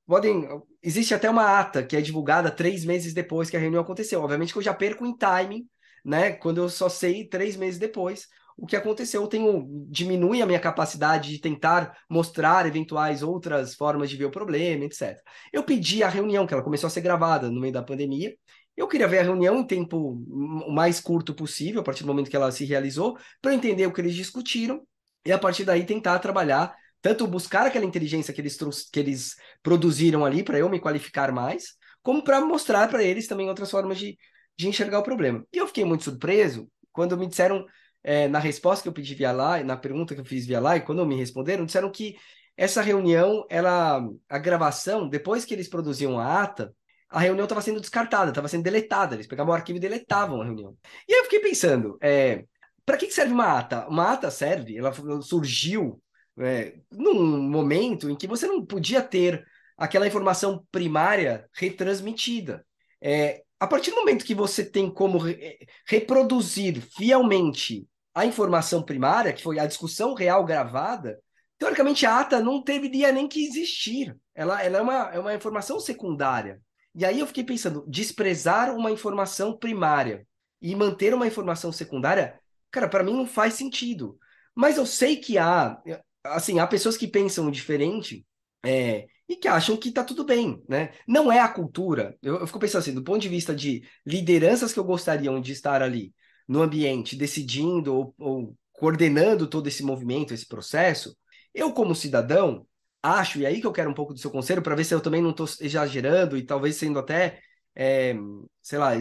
podem. Existe até uma ata que é divulgada três meses depois que a reunião aconteceu. Obviamente que eu já perco em timing, né? Quando eu só sei três meses depois o que aconteceu, eu tenho diminui a minha capacidade de tentar mostrar eventuais outras formas de ver o problema, etc. Eu pedi a reunião, que ela começou a ser gravada no meio da pandemia. Eu queria ver a reunião em tempo o mais curto possível, a partir do momento que ela se realizou, para entender o que eles discutiram e a partir daí tentar trabalhar tanto buscar aquela inteligência que eles, que eles produziram ali para eu me qualificar mais, como para mostrar para eles também outras formas de, de enxergar o problema. E eu fiquei muito surpreso quando me disseram, é, na resposta que eu pedi via lá, na pergunta que eu fiz via lá, e quando me responderam, disseram que essa reunião, ela, a gravação, depois que eles produziam a ata, a reunião estava sendo descartada, estava sendo deletada. Eles pegavam o arquivo e deletavam a reunião. E aí eu fiquei pensando, é, para que serve uma ata? Uma ata serve, ela surgiu é, num momento em que você não podia ter aquela informação primária retransmitida. É, a partir do momento que você tem como re reproduzir fielmente a informação primária, que foi a discussão real gravada, teoricamente a ata não deveria nem que existir. Ela, ela é, uma, é uma informação secundária. E aí eu fiquei pensando, desprezar uma informação primária e manter uma informação secundária, cara, para mim não faz sentido. Mas eu sei que há assim, há pessoas que pensam diferente é, e que acham que tá tudo bem, né? Não é a cultura. Eu, eu fico pensando assim, do ponto de vista de lideranças que eu gostaria de estar ali no ambiente, decidindo ou, ou coordenando todo esse movimento, esse processo, eu, como cidadão, acho, e aí que eu quero um pouco do seu conselho, para ver se eu também não estou exagerando e talvez sendo até, é, sei lá,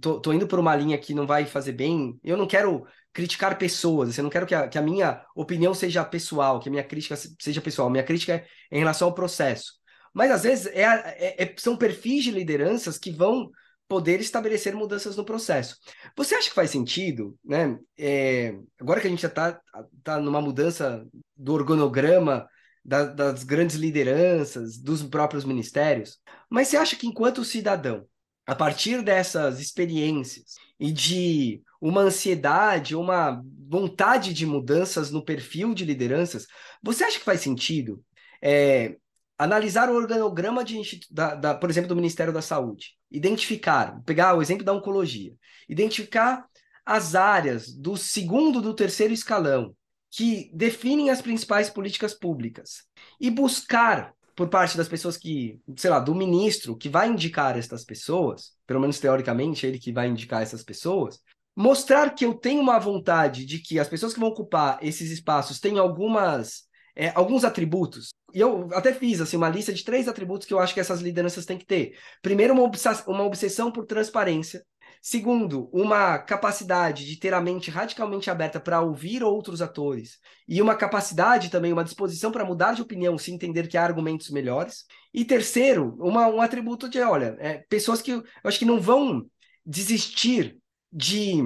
tô indo por uma linha que não vai fazer bem. Eu não quero criticar pessoas. Assim, eu não quero que a, que a minha opinião seja pessoal, que a minha crítica seja pessoal. Minha crítica é em relação ao processo. Mas às vezes é, é, é, são perfis de lideranças que vão poder estabelecer mudanças no processo. Você acha que faz sentido, né? É, agora que a gente já está tá numa mudança do organograma da, das grandes lideranças, dos próprios ministérios, mas você acha que enquanto cidadão, a partir dessas experiências e de uma ansiedade, uma vontade de mudanças no perfil de lideranças, você acha que faz sentido é, analisar o organograma de, da, da, por exemplo, do Ministério da Saúde, identificar, pegar o exemplo da oncologia, identificar as áreas do segundo do terceiro escalão que definem as principais políticas públicas. E buscar por parte das pessoas que, sei lá, do ministro que vai indicar estas pessoas, pelo menos teoricamente, ele que vai indicar essas pessoas, mostrar que eu tenho uma vontade de que as pessoas que vão ocupar esses espaços têm algumas é, alguns atributos. E eu até fiz assim, uma lista de três atributos que eu acho que essas lideranças têm que ter. Primeiro, uma, uma obsessão por transparência. Segundo, uma capacidade de ter a mente radicalmente aberta para ouvir outros atores. E uma capacidade também, uma disposição para mudar de opinião se entender que há argumentos melhores. E terceiro, uma, um atributo de, olha, é, pessoas que eu acho que não vão desistir de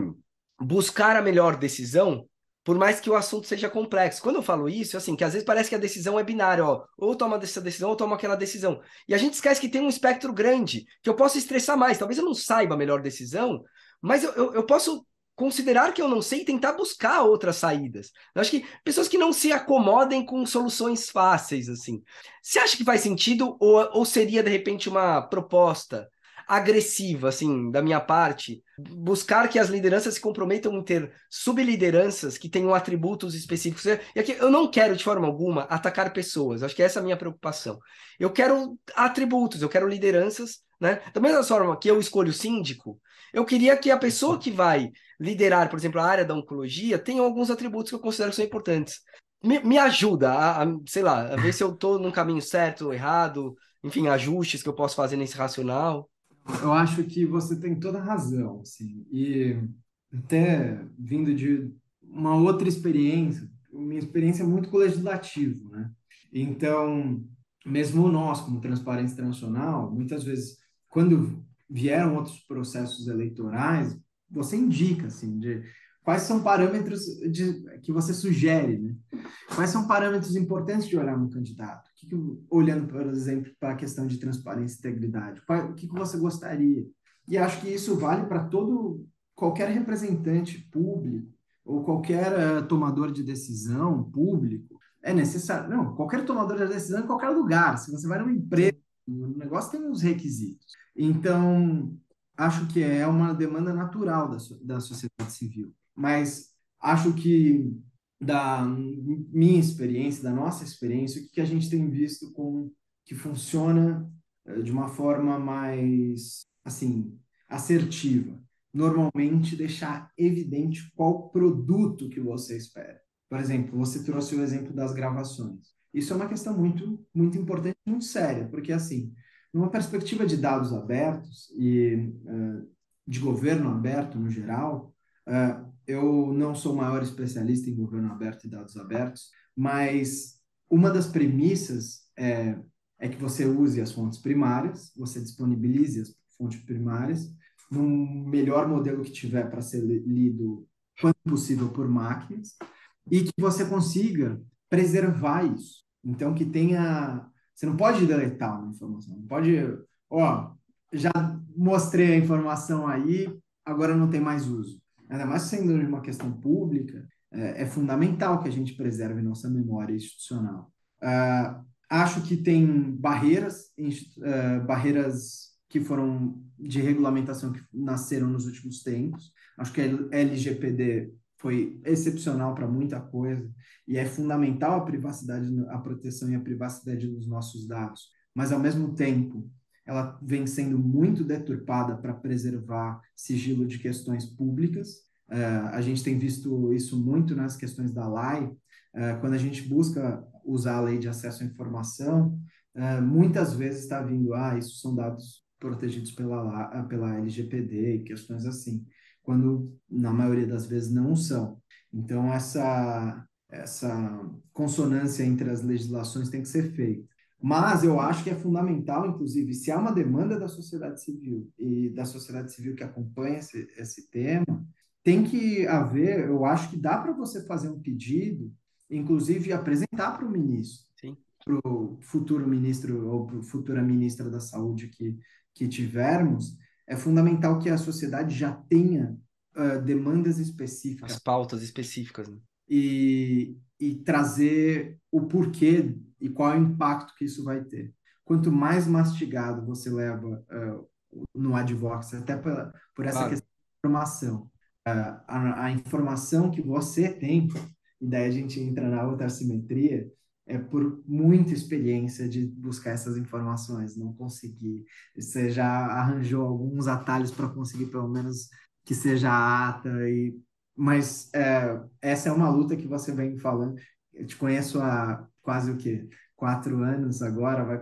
buscar a melhor decisão por mais que o assunto seja complexo. Quando eu falo isso, assim, que às vezes parece que a decisão é binária, ó, ou toma essa decisão ou toma aquela decisão. E a gente esquece que tem um espectro grande, que eu posso estressar mais. Talvez eu não saiba a melhor decisão, mas eu, eu, eu posso considerar que eu não sei e tentar buscar outras saídas. Eu acho que pessoas que não se acomodem com soluções fáceis, assim. Você acha que faz sentido ou, ou seria, de repente, uma proposta agressiva, assim, da minha parte, buscar que as lideranças se comprometam em ter sublideranças que tenham atributos específicos. E aqui eu não quero, de forma alguma, atacar pessoas. Acho que essa é a minha preocupação. Eu quero atributos, eu quero lideranças, né? Da mesma forma que eu escolho síndico, eu queria que a pessoa que vai liderar, por exemplo, a área da oncologia, tenha alguns atributos que eu considero que são importantes. Me, me ajuda a, a, sei lá, a ver se eu estou no caminho certo ou errado, enfim, ajustes que eu posso fazer nesse racional. Eu acho que você tem toda a razão, assim, e até vindo de uma outra experiência, minha experiência é muito com o legislativo, né? Então, mesmo nós, como Transparência Internacional, muitas vezes, quando vieram outros processos eleitorais, você indica, assim, de quais são parâmetros de, que você sugere, né? Quais são parâmetros importantes de olhar no candidato? Que, que olhando, por exemplo, para a questão de transparência e integridade, o que, que você gostaria? E acho que isso vale para todo qualquer representante público ou qualquer uh, tomador de decisão público. É necessário, não, qualquer tomador de decisão em qualquer lugar. Se você vai numa empresa, o negócio tem uns requisitos. Então, acho que é uma demanda natural da, da sociedade civil. Mas acho que da minha experiência, da nossa experiência, o que, a gente tem visto com que funciona eh, de uma forma mais assim assertiva. Normalmente deixar evidente qual produto que você espera. Por exemplo, você trouxe o exemplo das gravações. Isso é uma questão muito muito importante, muito séria, porque assim, numa perspectiva de dados abertos e uh, de governo aberto no geral, uh, eu não sou o maior especialista em governo aberto e dados abertos, mas uma das premissas é, é que você use as fontes primárias, você disponibilize as fontes primárias no melhor modelo que tiver para ser lido quanto possível por máquinas e que você consiga preservar isso. Então que tenha, você não pode deletar uma informação, não pode, ó, já mostrei a informação aí, agora não tem mais uso ainda mais sendo uma questão pública, é, é fundamental que a gente preserve nossa memória institucional. Uh, acho que tem barreiras, uh, barreiras que foram de regulamentação que nasceram nos últimos tempos. Acho que a LGPD foi excepcional para muita coisa e é fundamental a privacidade, a proteção e a privacidade dos nossos dados. Mas ao mesmo tempo, ela vem sendo muito deturpada para preservar sigilo de questões públicas. Uh, a gente tem visto isso muito nas questões da lei, uh, quando a gente busca usar a lei de acesso à informação, uh, muitas vezes está vindo, ah, isso são dados protegidos pela, pela LGPD e questões assim, quando na maioria das vezes não são. Então, essa, essa consonância entre as legislações tem que ser feita. Mas eu acho que é fundamental, inclusive, se há uma demanda da sociedade civil e da sociedade civil que acompanha esse, esse tema, tem que haver, eu acho que dá para você fazer um pedido, inclusive apresentar para o ministro, para o futuro ministro ou para futura ministra da Saúde que, que tivermos, é fundamental que a sociedade já tenha uh, demandas específicas. As pautas específicas. Né? E, e trazer o porquê e qual é o impacto que isso vai ter. Quanto mais mastigado você leva uh, no advocacy, até por, por essa claro. questão de informação, uh, a, a, informação que você tem, e daí a gente entra na outra simetria, é por muita experiência de buscar essas informações, não conseguir. Você já arranjou alguns atalhos para conseguir pelo menos que seja ata e mas é, essa é uma luta que você vem falando. Eu te conheço há quase o quê? Quatro anos agora, vai,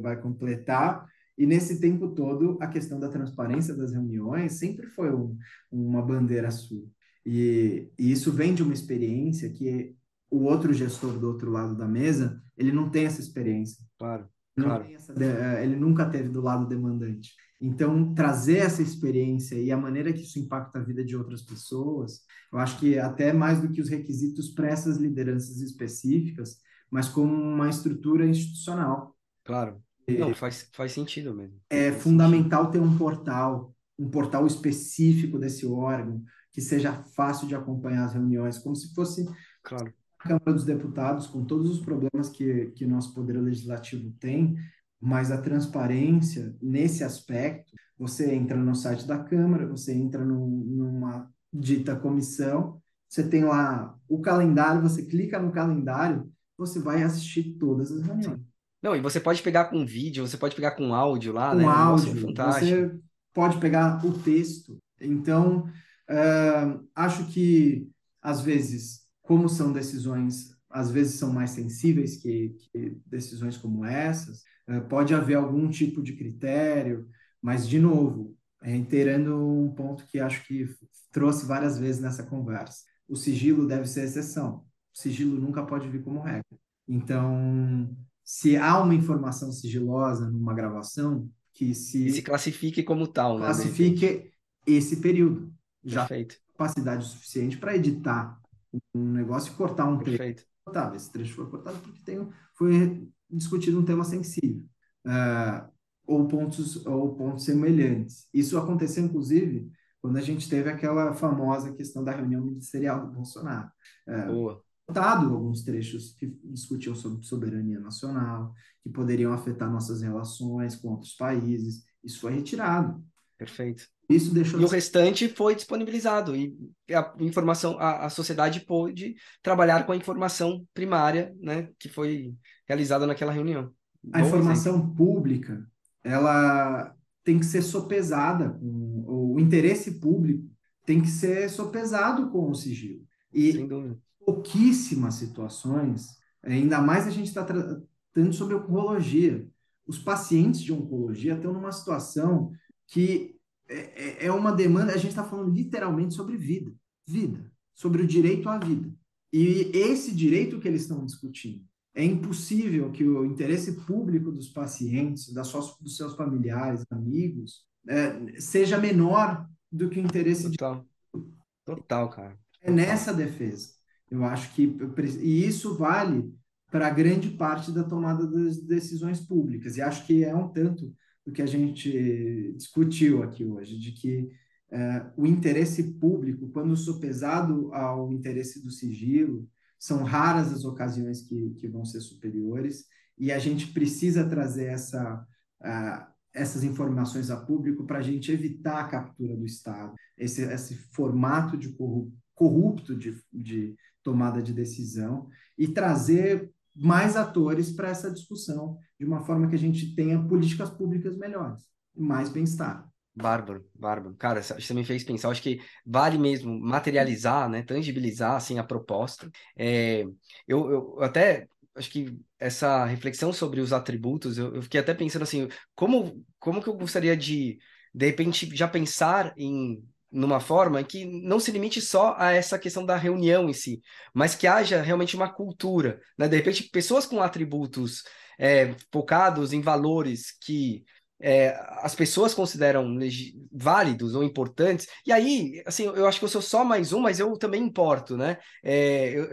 vai, completar. E nesse tempo todo, a questão da transparência das reuniões sempre foi um, uma bandeira sua. E, e, isso vem de uma experiência que o outro gestor do outro lado da mesa, ele não tem essa experiência. Claro, claro. Essa, eh, ele nunca teve do lado demandante. Então, trazer essa experiência e a maneira que isso impacta a vida de outras pessoas, eu acho que até mais do que os requisitos para essas lideranças específicas, mas como uma estrutura institucional. Claro. Não, faz, faz sentido mesmo. É faz fundamental sentido. ter um portal, um portal específico desse órgão, que seja fácil de acompanhar as reuniões, como se fosse claro. a Câmara dos Deputados, com todos os problemas que, que nosso Poder Legislativo tem, mas a transparência nesse aspecto, você entra no site da Câmara, você entra no, numa dita comissão, você tem lá o calendário, você clica no calendário, você vai assistir todas as reuniões. Não, e você pode pegar com vídeo, você pode pegar com áudio lá, com né? áudio, você pode pegar o texto. Então, uh, acho que, às vezes, como são decisões, às vezes são mais sensíveis que, que decisões como essas, uh, pode haver algum tipo de critério, mas, de novo, reiterando um ponto que acho que trouxe várias vezes nessa conversa. O sigilo deve ser exceção. Sigilo nunca pode vir como regra. Então, se há uma informação sigilosa numa gravação, que se, e se classifique como tal, né? Classifique esse período. Já Perfeito. capacidade suficiente para editar um negócio e cortar um Perfeito. trecho. Esse trecho foi cortado porque tem, foi discutido um tema sensível. Uh, ou pontos ou pontos semelhantes. Isso aconteceu, inclusive, quando a gente teve aquela famosa questão da reunião ministerial do Bolsonaro. Uh, Boa cortado alguns trechos que discutiam sobre soberania nacional, que poderiam afetar nossas relações com outros países. Isso foi retirado. Perfeito. Isso deixou. E o restante foi disponibilizado e a informação, a, a sociedade pôde trabalhar com a informação primária, né, que foi realizada naquela reunião. A Bom informação exemplo. pública, ela tem que ser sopesada com o interesse público tem que ser sopesado com o sigilo. E Sem dúvida pouquíssimas situações, ainda mais a gente está tratando sobre oncologia. Os pacientes de oncologia estão numa situação que é, é, é uma demanda, a gente está falando literalmente sobre vida, vida, sobre o direito à vida. E esse direito que eles estão discutindo. É impossível que o interesse público dos pacientes, das suas, dos seus familiares, amigos, é, seja menor do que o interesse Total. de. Total, cara. É nessa defesa. Eu acho que e isso vale para grande parte da tomada das decisões públicas. E acho que é um tanto do que a gente discutiu aqui hoje, de que é, o interesse público, quando sopesado ao interesse do sigilo, são raras as ocasiões que, que vão ser superiores, e a gente precisa trazer essa, uh, essas informações a público para a gente evitar a captura do Estado, esse, esse formato de corrupto de, de tomada de decisão e trazer mais atores para essa discussão, de uma forma que a gente tenha políticas públicas melhores mais bem-estar. Bárbaro, bárbaro. Cara, isso também fez pensar. Acho que vale mesmo materializar, né, tangibilizar assim a proposta. É, eu, eu até acho que essa reflexão sobre os atributos, eu, eu, fiquei até pensando assim, como como que eu gostaria de de repente já pensar em numa forma que não se limite só a essa questão da reunião em si, mas que haja realmente uma cultura, né? De repente, pessoas com atributos é, focados em valores que é, as pessoas consideram válidos ou importantes, e aí, assim, eu acho que eu sou só mais um, mas eu também importo, né? É, eu,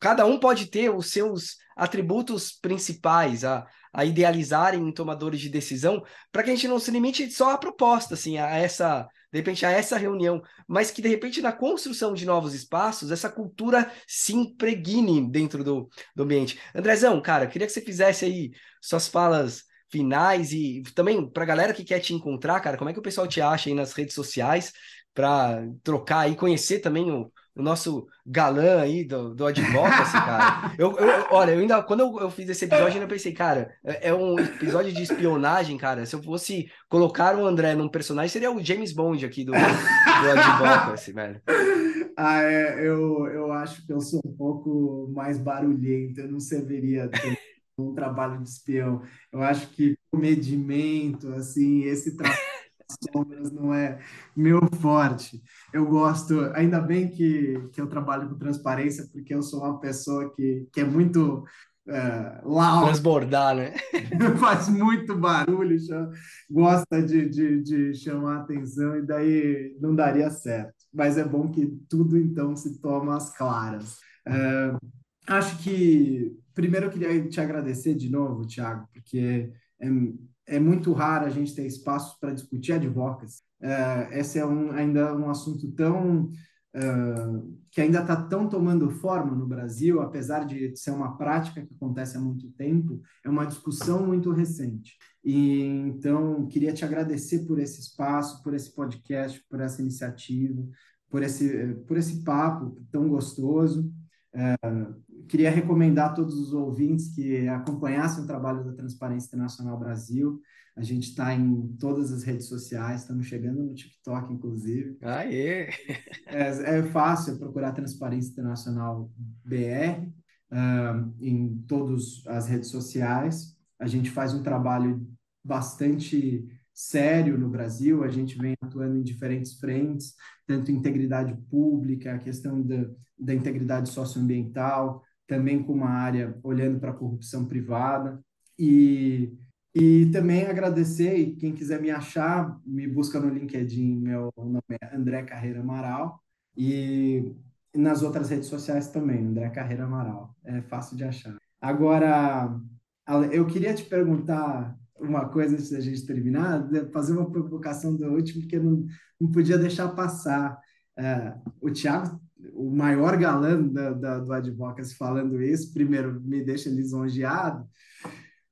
cada um pode ter os seus atributos principais a, a idealizarem tomadores de decisão, para que a gente não se limite só à proposta, assim, a essa de repente a essa reunião, mas que de repente na construção de novos espaços, essa cultura se impregne dentro do, do ambiente. Andrezão, cara, queria que você fizesse aí suas falas finais e também para a galera que quer te encontrar, cara, como é que o pessoal te acha aí nas redes sociais para trocar e conhecer também o, o nosso galã aí do, do Advocacy, cara. *laughs* Eu, eu, olha, eu ainda, quando eu, eu fiz esse episódio, eu ainda pensei, cara, é, é um episódio de espionagem, cara. Se eu fosse colocar o André num personagem, seria o James Bond aqui do, do Advocacy, *laughs* velho. Ah, é, eu, eu acho que eu sou um pouco mais barulhento, eu não serviria *laughs* um trabalho de espião. Eu acho que o medimento, assim, esse trabalho sombras não é meu forte. Eu gosto, ainda bem que, que eu trabalho com transparência, porque eu sou uma pessoa que, que é muito uh, loud. Transbordar, né? *laughs* Faz muito barulho, gosta de, de, de chamar atenção, e daí não daria certo. Mas é bom que tudo então se toma às claras. Uh, acho que primeiro eu queria te agradecer de novo, Thiago, porque é, é muito raro a gente ter espaço para discutir advocacy. Uh, esse é um, ainda um assunto tão uh, que ainda está tão tomando forma no Brasil, apesar de ser uma prática que acontece há muito tempo, é uma discussão muito recente. E então queria te agradecer por esse espaço, por esse podcast, por essa iniciativa, por esse por esse papo tão gostoso. Uh, queria recomendar a todos os ouvintes que acompanhassem o trabalho da Transparência Internacional Brasil. A gente está em todas as redes sociais, estamos chegando no TikTok, inclusive. Aê! É, é fácil procurar Transparência Internacional BR uh, em todas as redes sociais. A gente faz um trabalho bastante sério no Brasil, a gente vem atuando em diferentes frentes, tanto integridade pública, a questão da, da integridade socioambiental, também com uma área olhando para a corrupção privada. E, e também agradecer, e quem quiser me achar, me busca no LinkedIn, meu nome é André Carreira Amaral, e nas outras redes sociais também, André Carreira Amaral, é fácil de achar. Agora, eu queria te perguntar uma coisa antes da gente terminar, fazer uma provocação do último, porque não, não podia deixar passar. É, o Thiago, o maior galã da, da, do Advocacy falando isso, primeiro me deixa lisonjeado,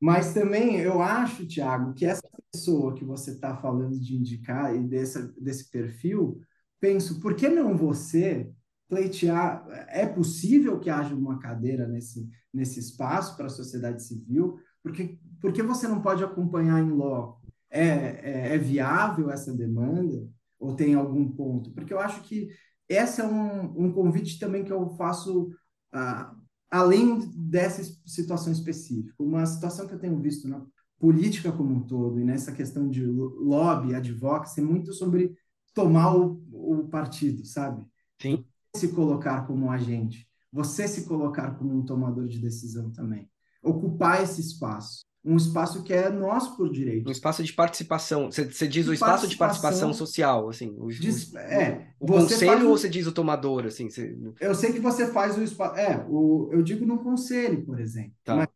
mas também eu acho, Thiago, que essa pessoa que você está falando de indicar e desse, desse perfil, penso, por que não você pleitear? É possível que haja uma cadeira nesse, nesse espaço para a sociedade civil? Porque, porque você não pode acompanhar em loco? É, é, é, viável essa demanda? Ou tem algum ponto? Porque eu acho que esse é um, um convite também que eu faço ah, além dessa situação específica. Uma situação que eu tenho visto na política como um todo e nessa questão de lobby, advocacy, é muito sobre tomar o, o partido, sabe? Sim. Se colocar como um agente, você se colocar como um tomador de decisão também ocupar esse espaço. Um espaço que é nosso por direito. Um espaço de participação. Você, você diz de o espaço de participação social, assim. O, de, é, o conselho ou você diz o tomador, assim? Você... Eu sei que você faz o espaço. É, o, eu digo no conselho, por exemplo. Tá. Mas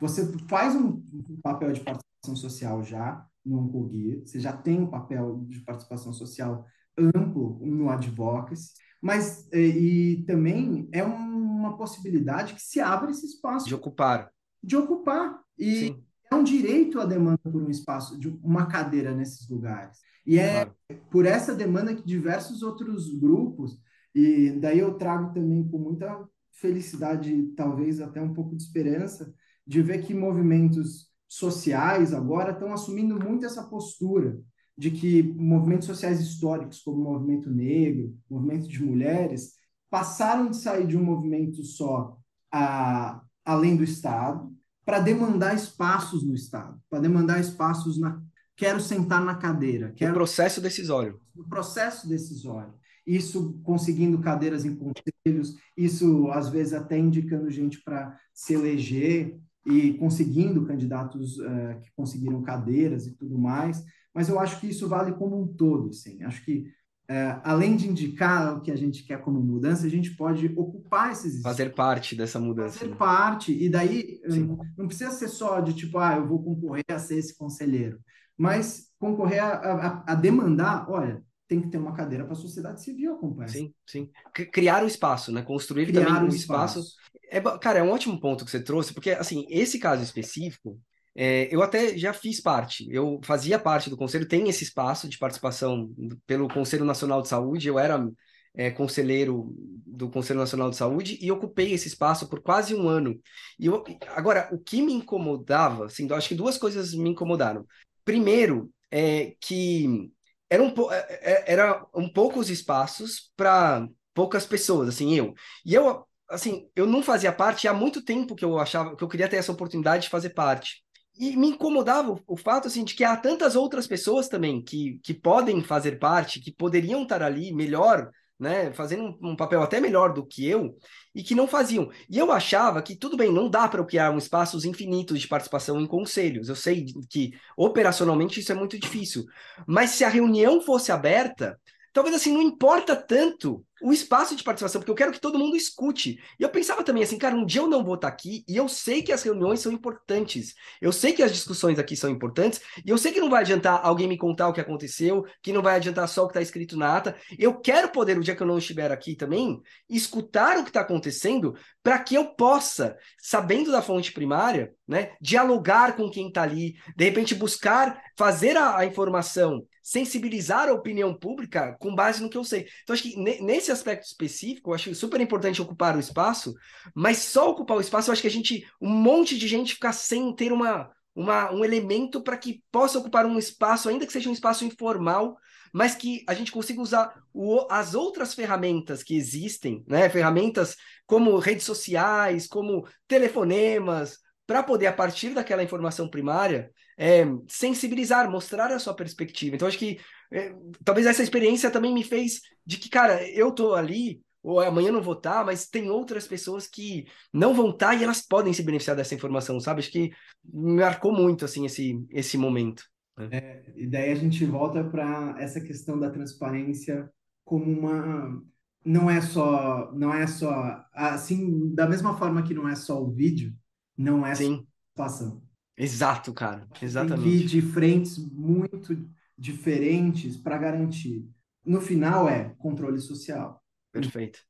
você faz um papel de participação social já no Oncoguia, você já tem um papel de participação social amplo no Advocacy, mas e, e também é uma possibilidade que se abre esse espaço. De ocupar de ocupar. E Sim. é um direito a demanda por um espaço, de uma cadeira nesses lugares. E é claro. por essa demanda que diversos outros grupos, e daí eu trago também com muita felicidade, talvez até um pouco de esperança, de ver que movimentos sociais agora estão assumindo muito essa postura de que movimentos sociais históricos, como o movimento negro, movimento de mulheres, passaram de sair de um movimento só a, além do Estado, para demandar espaços no Estado, para demandar espaços na. Quero sentar na cadeira. Quero... No processo decisório. No processo decisório. Isso conseguindo cadeiras em conselhos, isso às vezes até indicando gente para se eleger e conseguindo candidatos uh, que conseguiram cadeiras e tudo mais. Mas eu acho que isso vale como um todo, assim. Acho que é, além de indicar o que a gente quer como mudança, a gente pode ocupar esses espaços. Fazer parte dessa mudança. Fazer parte. E daí, Sim. não precisa ser só de tipo, ah, eu vou concorrer a ser esse conselheiro. Mas concorrer a, a, a demandar, olha, tem que ter uma cadeira para a sociedade civil acompanhar. Sim, sim. Criar o um espaço, né? Construir Criar também um espaço. espaço. É, cara, é um ótimo ponto que você trouxe, porque, assim, esse caso específico, é, eu até já fiz parte, eu fazia parte do conselho, tem esse espaço de participação pelo Conselho Nacional de Saúde, eu era é, conselheiro do Conselho Nacional de Saúde e ocupei esse espaço por quase um ano. E eu, agora, o que me incomodava, assim, acho que duas coisas me incomodaram. Primeiro, é que eram é, é, era um poucos espaços para poucas pessoas, assim, eu. E eu, assim, eu não fazia parte há muito tempo que eu achava que eu queria ter essa oportunidade de fazer parte. E me incomodava o, fato assim, de que há tantas outras pessoas também que, que podem fazer parte, que poderiam estar ali melhor, né, fazendo um, um papel até melhor do que eu, e que não faziam. E eu achava que tudo bem, não dá para criar um espaços infinitos de participação em conselhos. Eu sei que operacionalmente isso é muito difícil, mas se a reunião fosse aberta, talvez assim não importa tanto o espaço de participação, porque eu quero que todo mundo escute. E eu pensava também assim, cara, um dia eu não vou estar aqui e eu sei que as reuniões são importantes. Eu sei que as discussões aqui são importantes e eu sei que não vai adiantar alguém me contar o que aconteceu, que não vai adiantar só o que está escrito na ata. Eu quero poder, o dia que eu não estiver aqui também, escutar o que está acontecendo para que eu possa, sabendo da fonte primária, né, dialogar com quem está ali, de repente buscar fazer a, a informação sensibilizar a opinião pública com base no que eu sei. Então, acho que nesse aspecto específico, eu acho super importante ocupar o espaço, mas só ocupar o espaço, eu acho que a gente, um monte de gente ficar sem ter uma, uma, um elemento para que possa ocupar um espaço, ainda que seja um espaço informal, mas que a gente consiga usar o, as outras ferramentas que existem, né? Ferramentas como redes sociais, como telefonemas, para poder, a partir daquela informação primária, é, sensibilizar, mostrar a sua perspectiva. Então, acho que é, talvez essa experiência também me fez de que, cara, eu tô ali, ou amanhã não vou estar, tá, mas tem outras pessoas que não vão estar tá e elas podem se beneficiar dessa informação, sabe? Acho que me marcou muito, assim, esse, esse momento. É, e daí a gente volta para essa questão da transparência como uma não é só não é só assim da mesma forma que não é só o vídeo não é Sim. só participação Exato, cara. Exatamente. Tem de frentes muito diferentes para garantir. No final é controle social. Perfeito.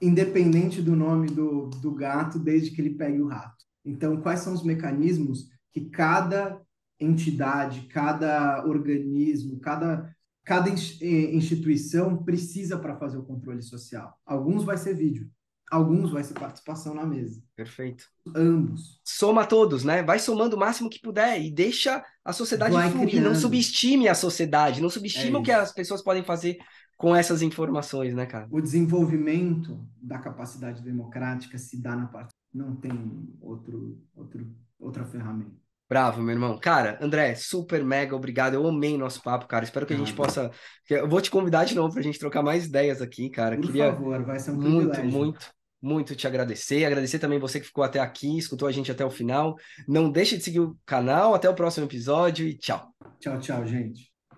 Independente do nome do, do gato, desde que ele pegue o rato. Então, quais são os mecanismos que cada entidade, cada organismo, cada, cada eh, instituição precisa para fazer o controle social? Alguns vai ser vídeo, Alguns vai ser participação na mesa. Perfeito. Ambos. Soma todos, né? Vai somando o máximo que puder e deixa a sociedade vai fluir. Criando. Não subestime a sociedade, não subestime é o que as pessoas podem fazer com essas informações, né, cara? O desenvolvimento da capacidade democrática se dá na parte. Não tem outro, outro, outra ferramenta. Bravo, meu irmão. Cara, André, super mega obrigado. Eu amei nosso papo, cara. Espero que a gente possa. Eu vou te convidar de novo para a gente trocar mais ideias aqui, cara. Por Queria favor, vai ser um muito, privilégio. muito, muito te agradecer. Agradecer também você que ficou até aqui, escutou a gente até o final. Não deixe de seguir o canal. Até o próximo episódio e tchau. Tchau, tchau, gente.